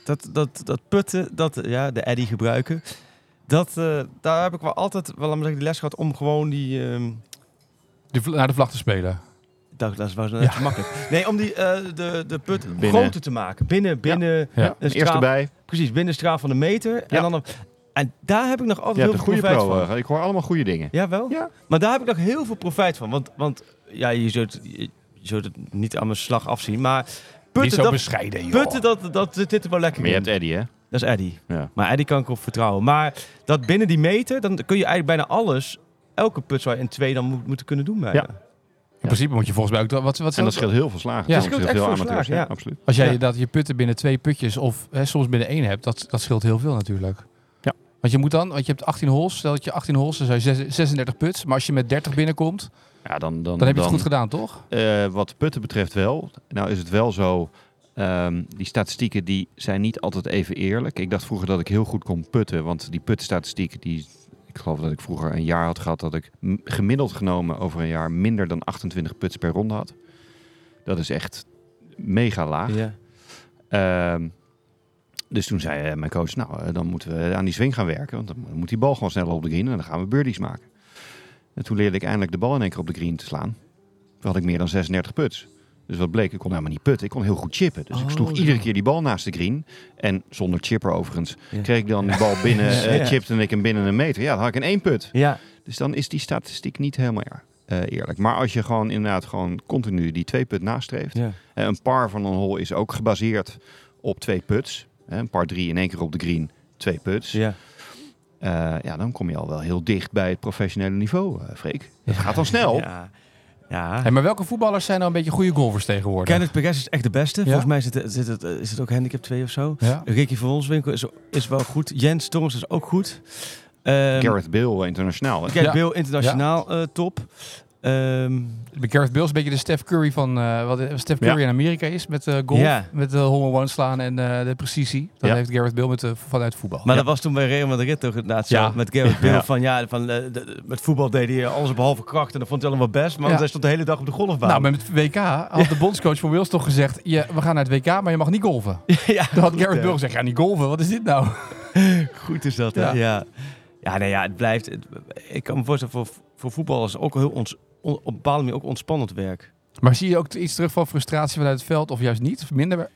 dat, dat, dat putten, dat, eh, ja, de eddy gebruiken. Dat, eh, daar heb ik wel altijd wel zeggen, die les gehad om gewoon die... ehm, Die naar de vlag te spelen. dacht, dat was net Ja. te makkelijk. Nee, om die, eh, de, de put Binnen. groter te maken. Binnen, binnen Ja. een Eerst straal, erbij. precies, binnen een straal van een meter. En, Ja. dan, op- en daar heb ik nog altijd heel een veel goede profijt pro. van. ik hoor allemaal goede dingen. Ja, wel? Ja. Maar daar heb ik nog heel veel profijt van. Want, want ja, je zult, je, zult het niet aan mijn slag afzien. Maar putten, zo dat, bescheiden, joh. putten dat, dat zit er wel lekker Maar je in. hebt Eddie, hè? Dat is Eddie. Ja. Maar Eddie kan ik op vertrouwen. Maar dat binnen die meter, dan kun je eigenlijk bijna alles... Elke put zou je in twee dan moet, moeten kunnen doen bijna. Ja. In principe moet je volgens mij ook... Wat, wat En dat scheelt heel veel slagen. Ja. Dat scheelt echt veel slagen, Ja, ja. absoluut. Als jij Ja. dat je putten binnen twee putjes of hè, soms binnen één hebt, dat, dat scheelt heel veel natuurlijk. Ja. Want je moet dan, want je hebt 18 holes, stel dat je 18 holes, dan zou je zes- 36 puts. Maar als je met 30 binnenkomt, Ja, dan, dan, dan heb je het goed gedaan, toch? Eh, wat putten betreft wel. Nou is het wel zo, ehm, die statistieken die zijn niet altijd even eerlijk. Ik dacht vroeger dat ik heel goed kon putten, want die putstatistieken die... Ik geloof dat ik vroeger een jaar had gehad dat ik gemiddeld genomen over een jaar minder dan 28 puts per ronde had. Dat is echt mega laag. Ja. Ehm, dus toen zei eh, mijn coach, nou, eh, dan moeten we aan die swing gaan werken. Want dan moet die bal gewoon sneller op de green en dan gaan we birdies maken. En toen leerde ik eindelijk de bal in één keer op de green te slaan. Toen had ik meer dan 36 puts. Dus wat bleek, ik kon helemaal niet putten. Ik kon heel goed chippen. Dus ik Oh, sloeg iedere keer die bal naast de green. En zonder chipper overigens. Ja. Kreeg ik dan die bal binnen, Ja. chipte ik hem binnen een meter. Ja, dan had ik in één put. Ja. Dus dan is die statistiek niet helemaal eh, eerlijk. Maar als je gewoon inderdaad gewoon continu die twee put nastreeft. Eh, Een par van een hole is ook gebaseerd op twee puts. Een par drie in één keer op de green, twee puts. Ja. Eh, ja, dan kom je al wel heel dicht bij het professionele niveau, eh Freek. Dat gaat dan snel. Ja. ja. Hey, maar welke voetballers zijn nou een beetje goede golfers tegenwoordig? Kenneth Perez is echt de beste. Ja? Volgens mij zit het, zit het, eh, is het ook handicap 2 of zo. Ja? Ricky van Wolfswinkel is, is wel goed. Jens Torms is ook goed. Ehm Gareth Bill, internationaal. hè? Gareth Ja. Bill, internationaal eh, top. Ehm, Gareth Bill is een beetje de Steph Curry van eh, wat Steph Curry Ja. in Amerika is met eh golf, Ja. met de home one slaan en eh, de precisie. Dat Ja. heeft Gareth Bill met, eh, vanuit voetbal. maar dat was toen bij Real Madrid toch inderdaad zo. Ja. Met Gareth Bill Ja. van ja, van, eh, de- met voetbal deed hij alles behalve kracht. En dat vond hij allemaal best. Maar Ja. hij stond de hele dag op de golfbaan. Nou, met het WK had de bondscoach van Wales toch gezegd: je, we gaan naar het WK, maar je mag niet golven. ja, Dan had Gareth eh. Bill gezegd: ja, niet golven, wat is dit nou? Goed is dat, hè? Ja. Ja. Ja, nee, ja, het blijft... het- ik kan me voorstellen, voor, voor voetballers ook heel ons, on- op een bepaalde manier ook ontspannend werk. Maar zie je ook iets terug van frustratie vanuit het veld of juist niet? Of minder?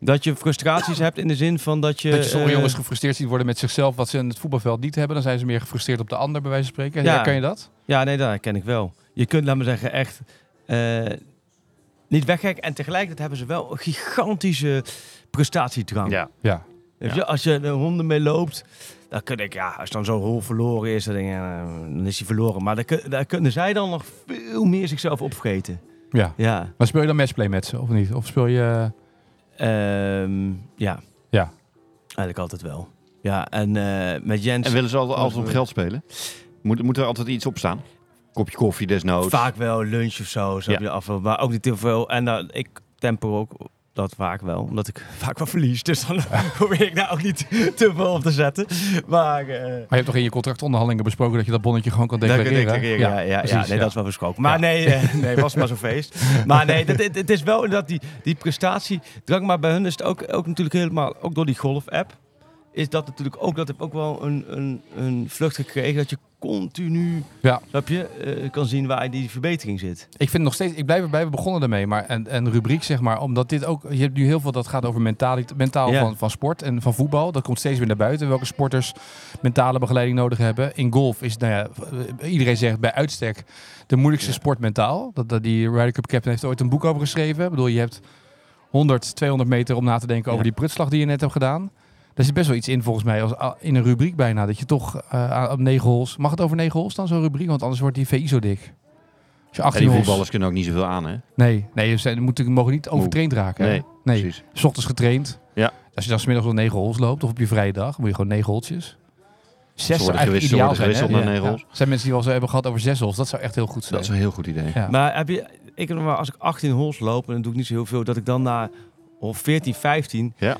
Dat je frustraties hebt in de zin van dat je... dat je sommige eh, jongens gefrustreerd ziet worden met zichzelf, wat ze in het voetbalveld niet hebben. Dan zijn ze meer gefrustreerd op de ander, bij wijze van spreken. Ja. Ja. Ken je dat? Ja, nee, dat ken ik wel. Je kunt, laat me zeggen, echt eh, niet wegkijken. En tegelijkertijd hebben ze wel een gigantische prestatiedrang. Ja. Ja. Je, als je de honden mee loopt, dan kun ik, ja, als dan zo'n hol verloren is, dan, denk dan is hij verloren. Maar daar, kun- daar kunnen zij dan nog veel meer zichzelf opvreten. ja. Ja. Maar speel je dan matchplay met ze of niet? Of speel je... Ehm, ja. Ja. Eigenlijk altijd wel. Ja, en eh, met Jens En willen ze altijd, altijd om geld spelen? Moet, moet er altijd iets op staan? Kopje koffie desnoods. vaak wel lunch of zo, zo Ja. af, maar ook niet heel veel. En dan ik temper ook dat vaak wel, omdat ik vaak wel verlies. Dus dan probeer ik daar ook niet te veel op te zetten. Maar... eh, Maar je hebt toch in je contractonderhandelingen besproken dat je dat bonnetje gewoon kan dat declareren? ja, ja, ja, precies, nee, dat is wel besproken. Maar nee, eh, nee, was maar zo'n feest. Maar nee, dat- het, het is wel inderdaad die, die prestatiedrang. Maar bij hun is het ook, ook natuurlijk helemaal, ook door die golf-app, is dat natuurlijk ook, dat heb ook wel een, een, een vlucht gekregen. Dat je continu, Ja. snap je, eh, kan zien waar die verbetering zit. Ik vind nog steeds, ik blijf erbij, we begonnen ermee, maar een, een rubriek zeg maar, omdat dit ook, je hebt nu heel veel dat gaat over mentaal Ja. van, van sport en van voetbal. Dat komt steeds weer naar buiten, welke sporters mentale begeleiding nodig hebben. In golf is, nou ja, eh, iedereen zegt bij uitstek de moeilijkste Ja. sport mentaal. Dat, dat, die Ryder Cup captain heeft ooit een boek over geschreven. Ik bedoel, je hebt 100, 200 meter om na te denken over die prutslag die je net hebt gedaan. Daar zit best wel iets in volgens mij, als, in een rubriek bijna. Dat je toch eh, op negen holes, mag het over negen holes dan zo'n rubriek? Want anders wordt die VI zo dik. Als je Ja, 18 die holes... voetballers kunnen ook niet zoveel aan, hè? Nee, nee ze moeten, mogen niet overtraind raken. hè? Nee, nee. Precies. S ochtends getraind. Ja. Als je dan smiddags op negen holes loopt of op je vrije dag, moet je gewoon negen holtjes. Zes zou worden eigenlijk gewisseld- ideaal zijn. gewisseld hè? naar negen Ja. Er zijn mensen die wel eens hebben gehad over zes holes. Dat zou echt heel goed zijn. Dat is een heel goed idee. ja. Maar heb je, ik heb nog maar als ik 18 holes loop, en dan doe ik niet zo heel veel, dat ik dan na hol 14, 15 Ja.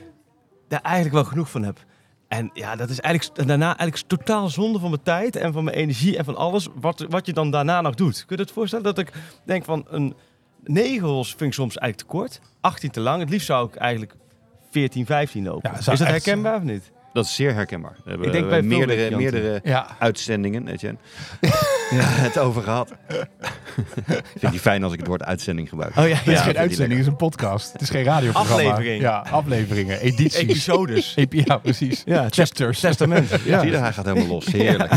Daar eigenlijk wel genoeg van heb. En ja, dat is eigenlijk daarna eigenlijk totaal zonde van mijn tijd en van mijn energie en van alles wat, wat je dan daarna nog doet. Kun je het voorstellen dat ik denk van een 9 holes vind ik soms eigenlijk te kort, 18 te lang. Het liefst zou ik eigenlijk 14, 15 lopen. Ja, is dat herkenbaar of niet? Dat is zeer herkenbaar. We hebben Ik denk bij meerdere, meerdere Ja. uitzendingen, Etienne, het over gehad. Vind die fijn als ik het woord uitzending gebruik. Oh ja, Het is ja. geen uitzending, het is een podcast. Het is geen radioprogramma. Aflevering. Ja, afleveringen, edities. Episodes. Epi- ja, precies. Ja, Chapters. Testament. Ja. Zie je, hij gaat helemaal los. Heerlijk.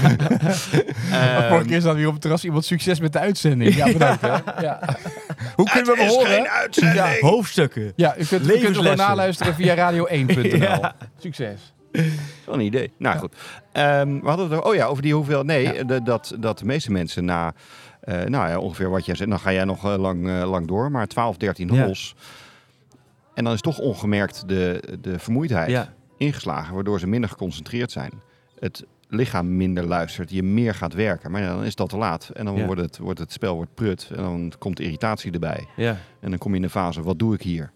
Vorige keer zat weer op het terras iemand succes met de uitzending. Ja, bedankt. Hè. Ja. Hoe kunnen we hem horen? uitzending. Ja. Hoofdstukken. Ja, u kunt, u kunt naluisteren via radio1.nl. Ja. Succes. Zo'n idee. Nou goed. Ehm, we hadden het oh ja, over die hoeveel. Nee, de- dat, dat de meeste mensen na, eh, nou ja, ongeveer wat jij zegt, dan ga jij nog eh, lang, eh, lang door, maar 12, 13 Ja. hols. En dan is toch ongemerkt de, de vermoeidheid Ja. ingeslagen, waardoor ze minder geconcentreerd zijn. Het lichaam minder luistert, je meer gaat werken. Maar ja, dan is dat te laat. En dan Ja. wordt, het, wordt het spel wordt prut. En dan komt irritatie erbij. Ja. En dan kom je in de fase, wat doe ik hier?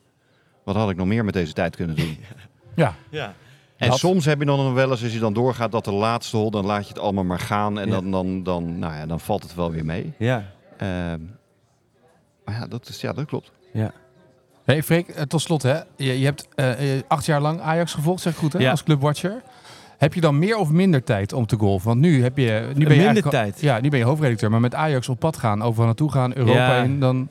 Wat had ik nog meer met deze tijd kunnen doen? Ja. Ja. En Dat- soms heb je dan wel eens, als je dan doorgaat, dat de laatste hol, dan laat je het allemaal maar gaan. En Ja. dan, dan, dan, nou ja, dan valt het wel weer mee. Ja. Ehm, maar ja dat, is, ja, dat klopt. Hey Freek, eh, tot slot hè. Je, je hebt eh, eh, acht jaar lang Ajax gevolgd, zeg ik goed hè, Ja. als clubwatcher. Heb je dan meer of minder tijd om te golfen? Want nu heb je... Nu ben je Minder tijd. Ja, nu ben je hoofdredacteur. Maar met Ajax op pad gaan, overal naartoe gaan, Europa Ja. in, dan...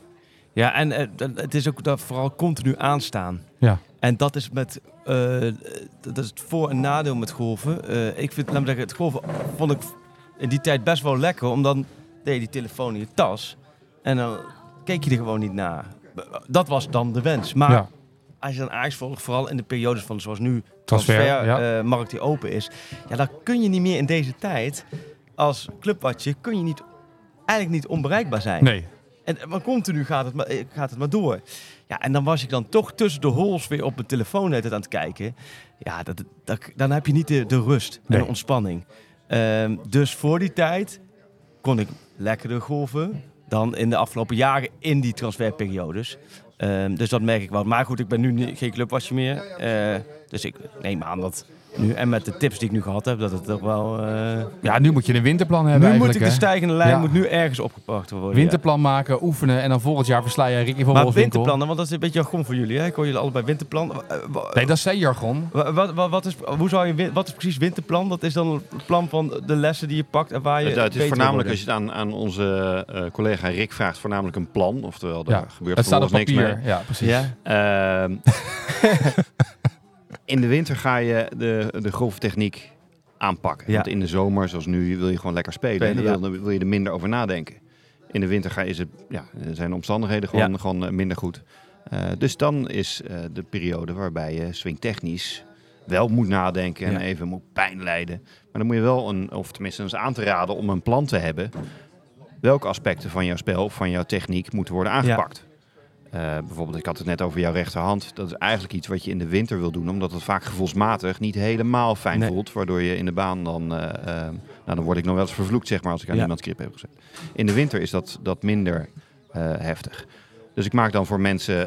Ja, en het is ook dat vooral continu aanstaan. Ja. En dat is met eh, dat is het voor- en nadeel met golven. Eh, ik vind, laat me zeggen, het golven vond ik in die tijd best wel lekker, omdat dan deed je die telefoon in je tas en dan keek je er gewoon niet naar. Dat was dan de wens. Maar ja. als je dan Ajax volgt, vooral in de periodes van zoals nu Transfer, transfermarkt ja. markt die open is, ja, dan kun je niet meer in deze tijd als clubwatcher kun je niet eigenlijk niet onbereikbaar zijn. Nee. En maar continu gaat het maar, eh, gaat het maar door. Ja, en dan was ik dan toch tussen de holes weer op mijn telefoon net aan het kijken. Ja, dat, dat, dan heb je niet de, de rust en Nee. de ontspanning. Ehm, dus voor die tijd kon ik lekkerder golven dan in de afgelopen jaren in die transferperiodes. Ehm, dus dat merk ik wel. Maar goed, ik ben nu geen clubwatcher meer. Eh, dus ik neem aan dat nu, en met de tips die ik nu gehad heb, dat het toch wel... eh, Ja, nu moet je een winterplan hebben nu moet ik de stijgende lijn Ja. moet nu ergens opgepakt worden. Winterplan maken, oefenen en dan volgend jaar versla je Ricky van Maar winterplannen, want dat is een beetje jargon voor jullie. Hè? Ik hoor jullie allebei winterplan. Nee, dat is zijn jargon. wa- Wat, wat, wat is, hoe zou je, wat is precies winterplan? Dat is dan het plan van de lessen die je pakt en waar je Het, het is beter voornamelijk, als je het aan, aan onze eh, collega Rick vraagt, voornamelijk een plan. Oftewel, er Ja, gebeurt het staat op niks papier. mee. Ja, precies. Ja? Ehm, in de winter ga je de, de golftechniek aanpakken. Ja. Want in de zomer, zoals nu, wil je gewoon lekker spelen. Spelen, en ja. dan wil, dan wil je er minder over nadenken. In de winter ga je ze, ja, zijn de omstandigheden gewoon, gewoon eh, minder goed. Eh, dus dan is eh, de periode waarbij je swingtechnisch wel moet nadenken en even moet pijn lijden. Maar dan moet je wel een, of tenminste eens aan te raden om een plan te hebben. Welke aspecten van jouw spel of van jouw techniek moeten worden aangepakt. Eh, bijvoorbeeld, ik had het net over jouw rechterhand. Dat is eigenlijk iets wat je in de winter wil doen, omdat het vaak gevoelsmatig niet helemaal fijn Nee. voelt. Waardoor je in de baan dan, eh, eh, nou dan word ik nog wel eens vervloekt, zeg maar, als ik aan Ja. iemand script heb gezet. In de winter is dat, dat minder heftig. Dus ik maak dan voor mensen,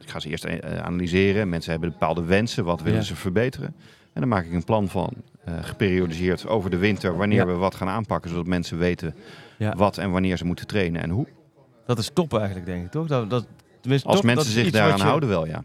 ik ga ze eerst analyseren. Mensen hebben bepaalde wensen, wat willen Ja. ze verbeteren. En dan maak ik een plan van, eh, geperiodiseerd over de winter, wanneer Ja. we wat gaan aanpakken, zodat mensen weten Ja. wat en wanneer ze moeten trainen en hoe. Dat is top eigenlijk, denk ik, toch? Dat, dat, tenminste, Als top, mensen zich daaraan je- houden wel, ja.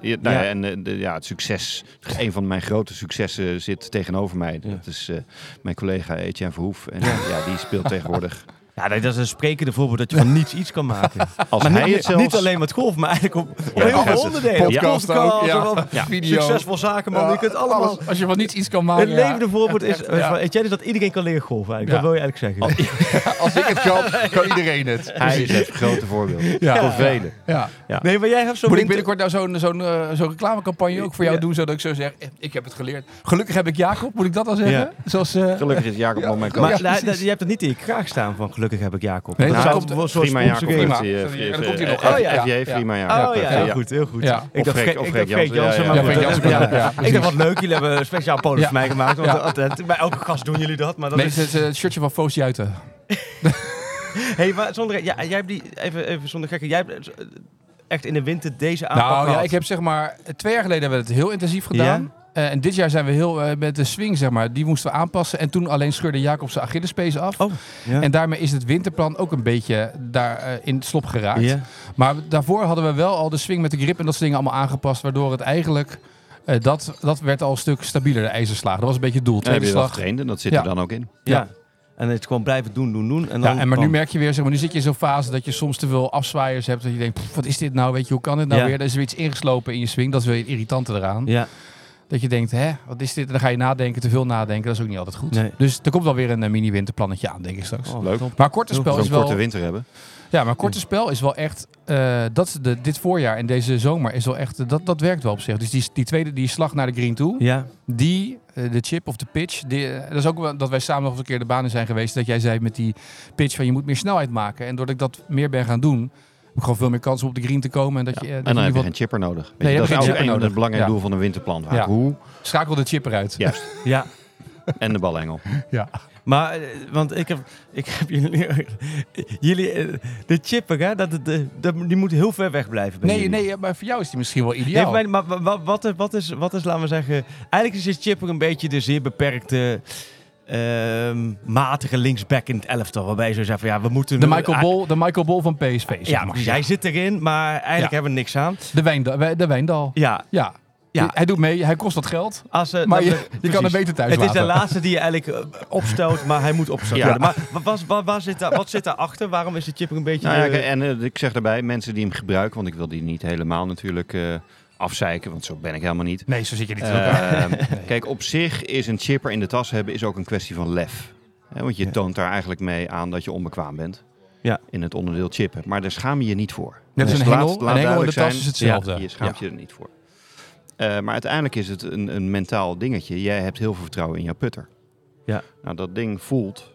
Ja, nou Ja. ja, en eh, de, ja, het succes, een van mijn grote successen zit tegenover mij. Ja. Dat is eh, mijn collega Etienne Verhoef. En ja. die speelt tegenwoordig. Ja, dat is een sprekende voorbeeld dat je van niets iets kan maken. Als maar hij niet, het zelfs... niet alleen met golf, maar eigenlijk op, op Ja, heel veel onderdelen. Podcast Op ook, ja. Ja. Video. Succesvol zakenman, Ja, je kunt allemaal... alles. Als je van niets iets kan maken. Het ja. levende voorbeeld is, Etienne, is dat iedereen kan leren golven eigenlijk. Ja. Dat wil je eigenlijk zeggen. Als ik het kan, kan iedereen het. Hij is het grote voorbeeld. Ja. Voor velen. Ja. Nee, maar jij hebt zo'n Moet ik binnenkort nou zo'n zo'n zo'n reclamecampagne ook voor jou Ja. doen, zodat ik zo zeg, eh, ik heb het geleerd. Gelukkig heb ik Jacob, moet ik dat dan zeggen? Ja. Zoals, eh, Gelukkig is Jacob al mijn coach. Maar nou, je hebt het niet in je kraag staan van gelukkig heb ik Jacob. Nee, dat dat komt- soort Prima Jacob. Prima. eh, dan komt hij eh, nog. eh, Oh, ja. FJ, Prima Oh Jacob. ja, Eh, heel goed, heel goed. Ja. Ik dacht Freek- Jansen, ja, ja. Ja, ja. ja, Ik dacht wat leuk, jullie hebben een speciaal polis Ja. voor mij gemaakt. Want Ja. altijd, bij elke gast doen jullie dat. Maar dat nee, is... het is het shirtje van Foos Juiten. hey, maar zonder, ja, jij hebt die, even, even zonder gekke, jij hebt eh, echt in de winter deze aanpak Nou ja, ik heb zeg maar, twee jaar geleden hebben we het heel intensief gedaan. Eh, en dit jaar zijn we heel eh, met de swing, zeg maar, die moesten we aanpassen. En toen alleen scheurde Jacob zijn Achillespees af. Oh, ja. En daarmee is het winterplan ook een beetje daar eh, in het slop geraakt. Ja. Maar daarvoor hadden we wel al de swing met de grip en dat soort dingen allemaal aangepast. Waardoor het eigenlijk Eh, dat, dat werd al een stuk stabieler, de ijzerslagen. Dat was een beetje het doel. Heb Tweede je wel slag. getraind en dat zit Ja. er dan ook in. Ja. Ja. En het gewoon blijven doen, doen, doen. En dan Ja, en maar nu merk je weer, zeg maar, nu zit je in zo'n fase dat je soms te veel afzwaaiers hebt. Dat je denkt, "Pff, wat is dit nou? Weet je, hoe kan dit nou Ja. weer? Er is weer iets ingeslopen in je swing. Dat is weer het irritante eraan. Ja, Dat je denkt, hè, wat is dit? En dan ga je nadenken, te veel nadenken. Dat is ook niet altijd goed. Nee. Dus er komt wel weer een eh, mini-winterplannetje aan, denk ik straks. Oh, Leuk. Maar korte spel is wel... korte winter hebben. Ja, maar korte spel is wel echt. eh, dat de, dit voorjaar en deze zomer is wel echt. Dat, dat werkt wel op zich. Dus die, die tweede, die slag naar de green toe. Ja, Die, eh, de chip of de pitch. Die, eh, dat is ook wel dat wij samen nog eens een keer de banen zijn geweest. Dat jij zei met die pitch van je moet meer snelheid maken. En doordat ik dat meer ben gaan doen. Gewoon veel meer kans om op de green te komen. En dat je. eh, dat En dan je heb je geen chipper nodig. Weet Nee, je, je dat is ook chipper een het belangrijke Ja. doel van een winterplan. Ja. Hoe? Schakel de chip eruit. Juist. ja. En de balengel. Ja. Maar, eh, want ik heb, ik heb jullie, jullie eh, de chipper, hè, dat, het, eh, dat, die moet heel ver weg blijven bij Nee, jullie. nee, maar voor jou is die misschien wel Nee, ideaal. maar, maar, maar wat, wat, is- wat, is, wat is, laten we zeggen... Eigenlijk is chipper een beetje de zeer beperkte... ehm, matige linksback in het elftal. Waarbij je zo zegt van ja, we moeten... de, Michael Bol, de Michael Bol van PSV. zeg Ja, maar. hij zit erin, maar eigenlijk Ja. hebben we niks aan. De, Wijndal, de Wijndal. Ja, Ja. Ja. Hij doet mee, hij kost wat geld. als, eh, Maar je, je kan er beter thuis Het is de laatste die je eigenlijk eh, opstoot, maar hij moet opgestoot Ja. worden. Maar wa- was, wa- waar zit daar, wat zit daarachter? Waarom is de chipper een beetje... Nou ja, de- kijk, en eh, ik zeg daarbij, mensen die hem gebruiken, want ik wil die niet helemaal natuurlijk eh, afzeiken, want zo ben ik helemaal niet. Nee, zo zit je niet in elkaar. Eh, Kijk, op zich is een chipper in de tas hebben is ook een kwestie van lef. Hè, want je Ja. toont daar eigenlijk mee aan dat je onbekwaam bent. Ja. In het onderdeel chippen. Maar daar schaam je je niet voor. Net als Dus een laat- hengel. laat Een hengel in de tas zijn, is hetzelfde. Ja, je schaamt Ja. je er niet voor. Eh, maar uiteindelijk is het een, een mentaal dingetje. Jij hebt heel veel vertrouwen in jouw putter. Ja. Nou, dat ding voelt,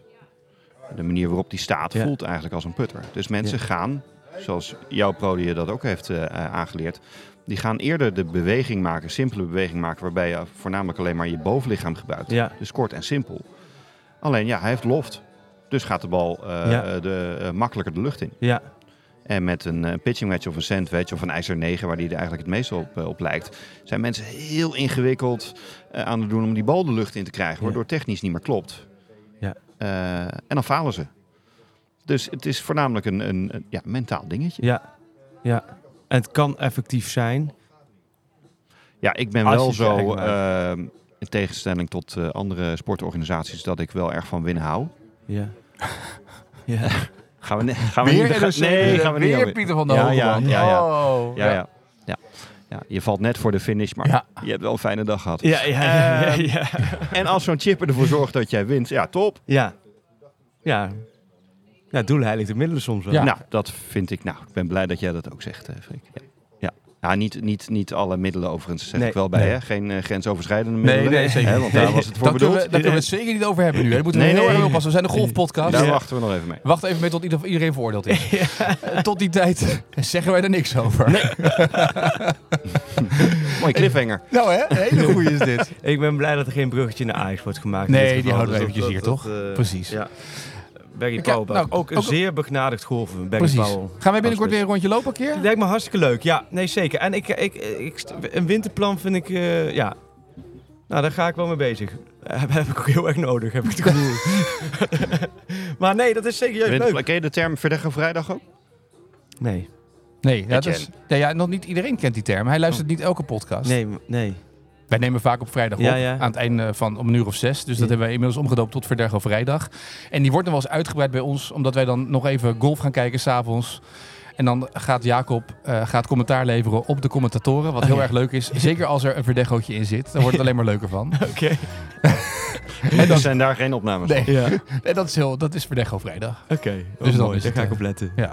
de manier waarop die staat, Ja. voelt eigenlijk als een putter. Dus mensen gaan, zoals jouw pro die je dat ook heeft eh, eh, aangeleerd, die gaan eerder de beweging maken, simpele beweging maken, waarbij je voornamelijk alleen maar je bovenlichaam gebruikt. Ja. Dus kort en simpel. Alleen ja, hij heeft loft. Dus gaat de bal eh, Ja. eh, de, eh, makkelijker de lucht in. Ja, En met een pitching wedge of een sand wedge of een ijzer 9, waar die er eigenlijk het meest op, op lijkt, zijn mensen heel ingewikkeld aan het doen om die bal de lucht in te krijgen, waardoor technisch niet meer klopt. Ja. En dan falen ze. Dus het is voornamelijk een, een, een, ja, mentaal dingetje. ja, ja. En het kan effectief zijn. Ja, ik ben wel zo, ehm, in tegenstelling tot eh, andere sportorganisaties, dat ik wel erg van winnen hou. Ja. ja. Gaan we, ne- gaan we Weer niet... Nee, gaan we niet... weer Pieter van der Ja, ja, ja, ja. Oh, Ja, ja. Ja. ja, je valt net voor de finish, maar Ja. je hebt wel een fijne dag gehad. Ja, ja, ja, ja, Ehm, ja. En als zo'n chipper ervoor zorgt dat jij wint, ja, top. Ja. Ja. Ja, doel heiligt de middelen soms wel. Ja. Nou, dat vind ik, nou, ik ben blij dat jij dat ook zegt, eh, Freek. Ja. ja. Ja, niet, niet, niet alle middelen overigens, zeg Nee. ik wel bij, Nee. hè? Geen eh, grensoverschrijdende Nee, middelen. nee, zeker Hè, niet. Want daar Nee. was het voor Daar kunnen, bedoeld. we, daar kunnen we het zeker niet over hebben nu. hè. Moeten we Nee, heel nee. erg oppassen. We zijn de golfpodcast. Daar Ja. wachten we nog even mee. Wacht even mee tot ieder- iedereen veroordeeld is. Tot die tijd zeggen wij er niks over. Mooi cliffhanger. Nou hè, een hele goeie is dit. Ik ben blij dat er geen bruggetje naar Ajax wordt gemaakt. Nee, die houden we Dus eventjes dat- hier, dat- toch? eh, Precies. Ja. Barry Ik- Powell. nou, ook een ook- zeer begnadigd golven. Barry Precies. Powell. Gaan wij binnenkort weer een rondje lopen een keer? Lijkt me hartstikke leuk. Ja, nee, zeker. En ik, ik, ik, een winterplan vind ik, eh, ja... Nou, daar ga ik wel mee bezig. Eh, Heb, heb ik ook heel erg nodig, heb ik het gevoel. maar nee, dat is serieus leuk. Ken je de term Verdeggen Vrijdag ook? Nee, Nee, ja, dat is, ja, ja, nog niet iedereen kent die term. Hij luistert niet elke podcast. nee, nee. Wij nemen vaak op vrijdag Ja, op, ja. aan het einde van om een uur of zes. Dus dat Ja. hebben wij inmiddels omgedoopt tot Verdergo Vrijdag. En die wordt nog wel eens uitgebreid bij ons, omdat wij dan nog even golf gaan kijken s'avonds. En dan gaat Jacob eh, gaat commentaar leveren op de commentatoren, wat heel ja. erg leuk is. Zeker als er een verdegootje in zit, dan wordt het alleen maar leuker van. Oké. En dan zijn daar geen opnames Nee, van. Ja, oké. en dat is, heel, dat is Verdego Vrijdag. Dus Dus dan mooi, is daar het, ga ik eh, op letten. Ja.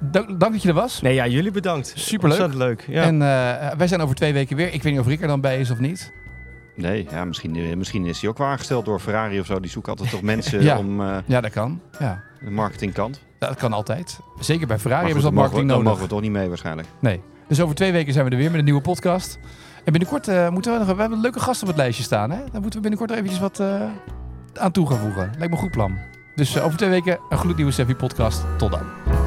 Dank, dank dat je er was. Nee, ja, jullie bedankt. Superleuk. Ontzettend leuk. Ja. En eh, wij zijn over twee weken weer. Ik weet niet of Rick er dan bij is of niet. Nee, ja, misschien, eh, misschien is hij ook wel aangesteld door Ferrari of zo. Die zoeken altijd toch mensen Ja. om eh, Ja, dat kan. Ja. de marketingkant. Dat kan altijd. Zeker bij Ferrari hebben ze dat dan we- marketing Dan nodig. mogen we toch niet mee waarschijnlijk. Nee. Dus over twee weken zijn we er weer met een nieuwe podcast. En binnenkort eh, moeten we nog... We hebben een leuke gast op het lijstje staan. Hè? Daar moeten we binnenkort eventjes wat eh, aan toe gaan voegen. Lijkt me een goed plan. Dus over twee weken een gloednieuwe Seffi podcast. Tot dan.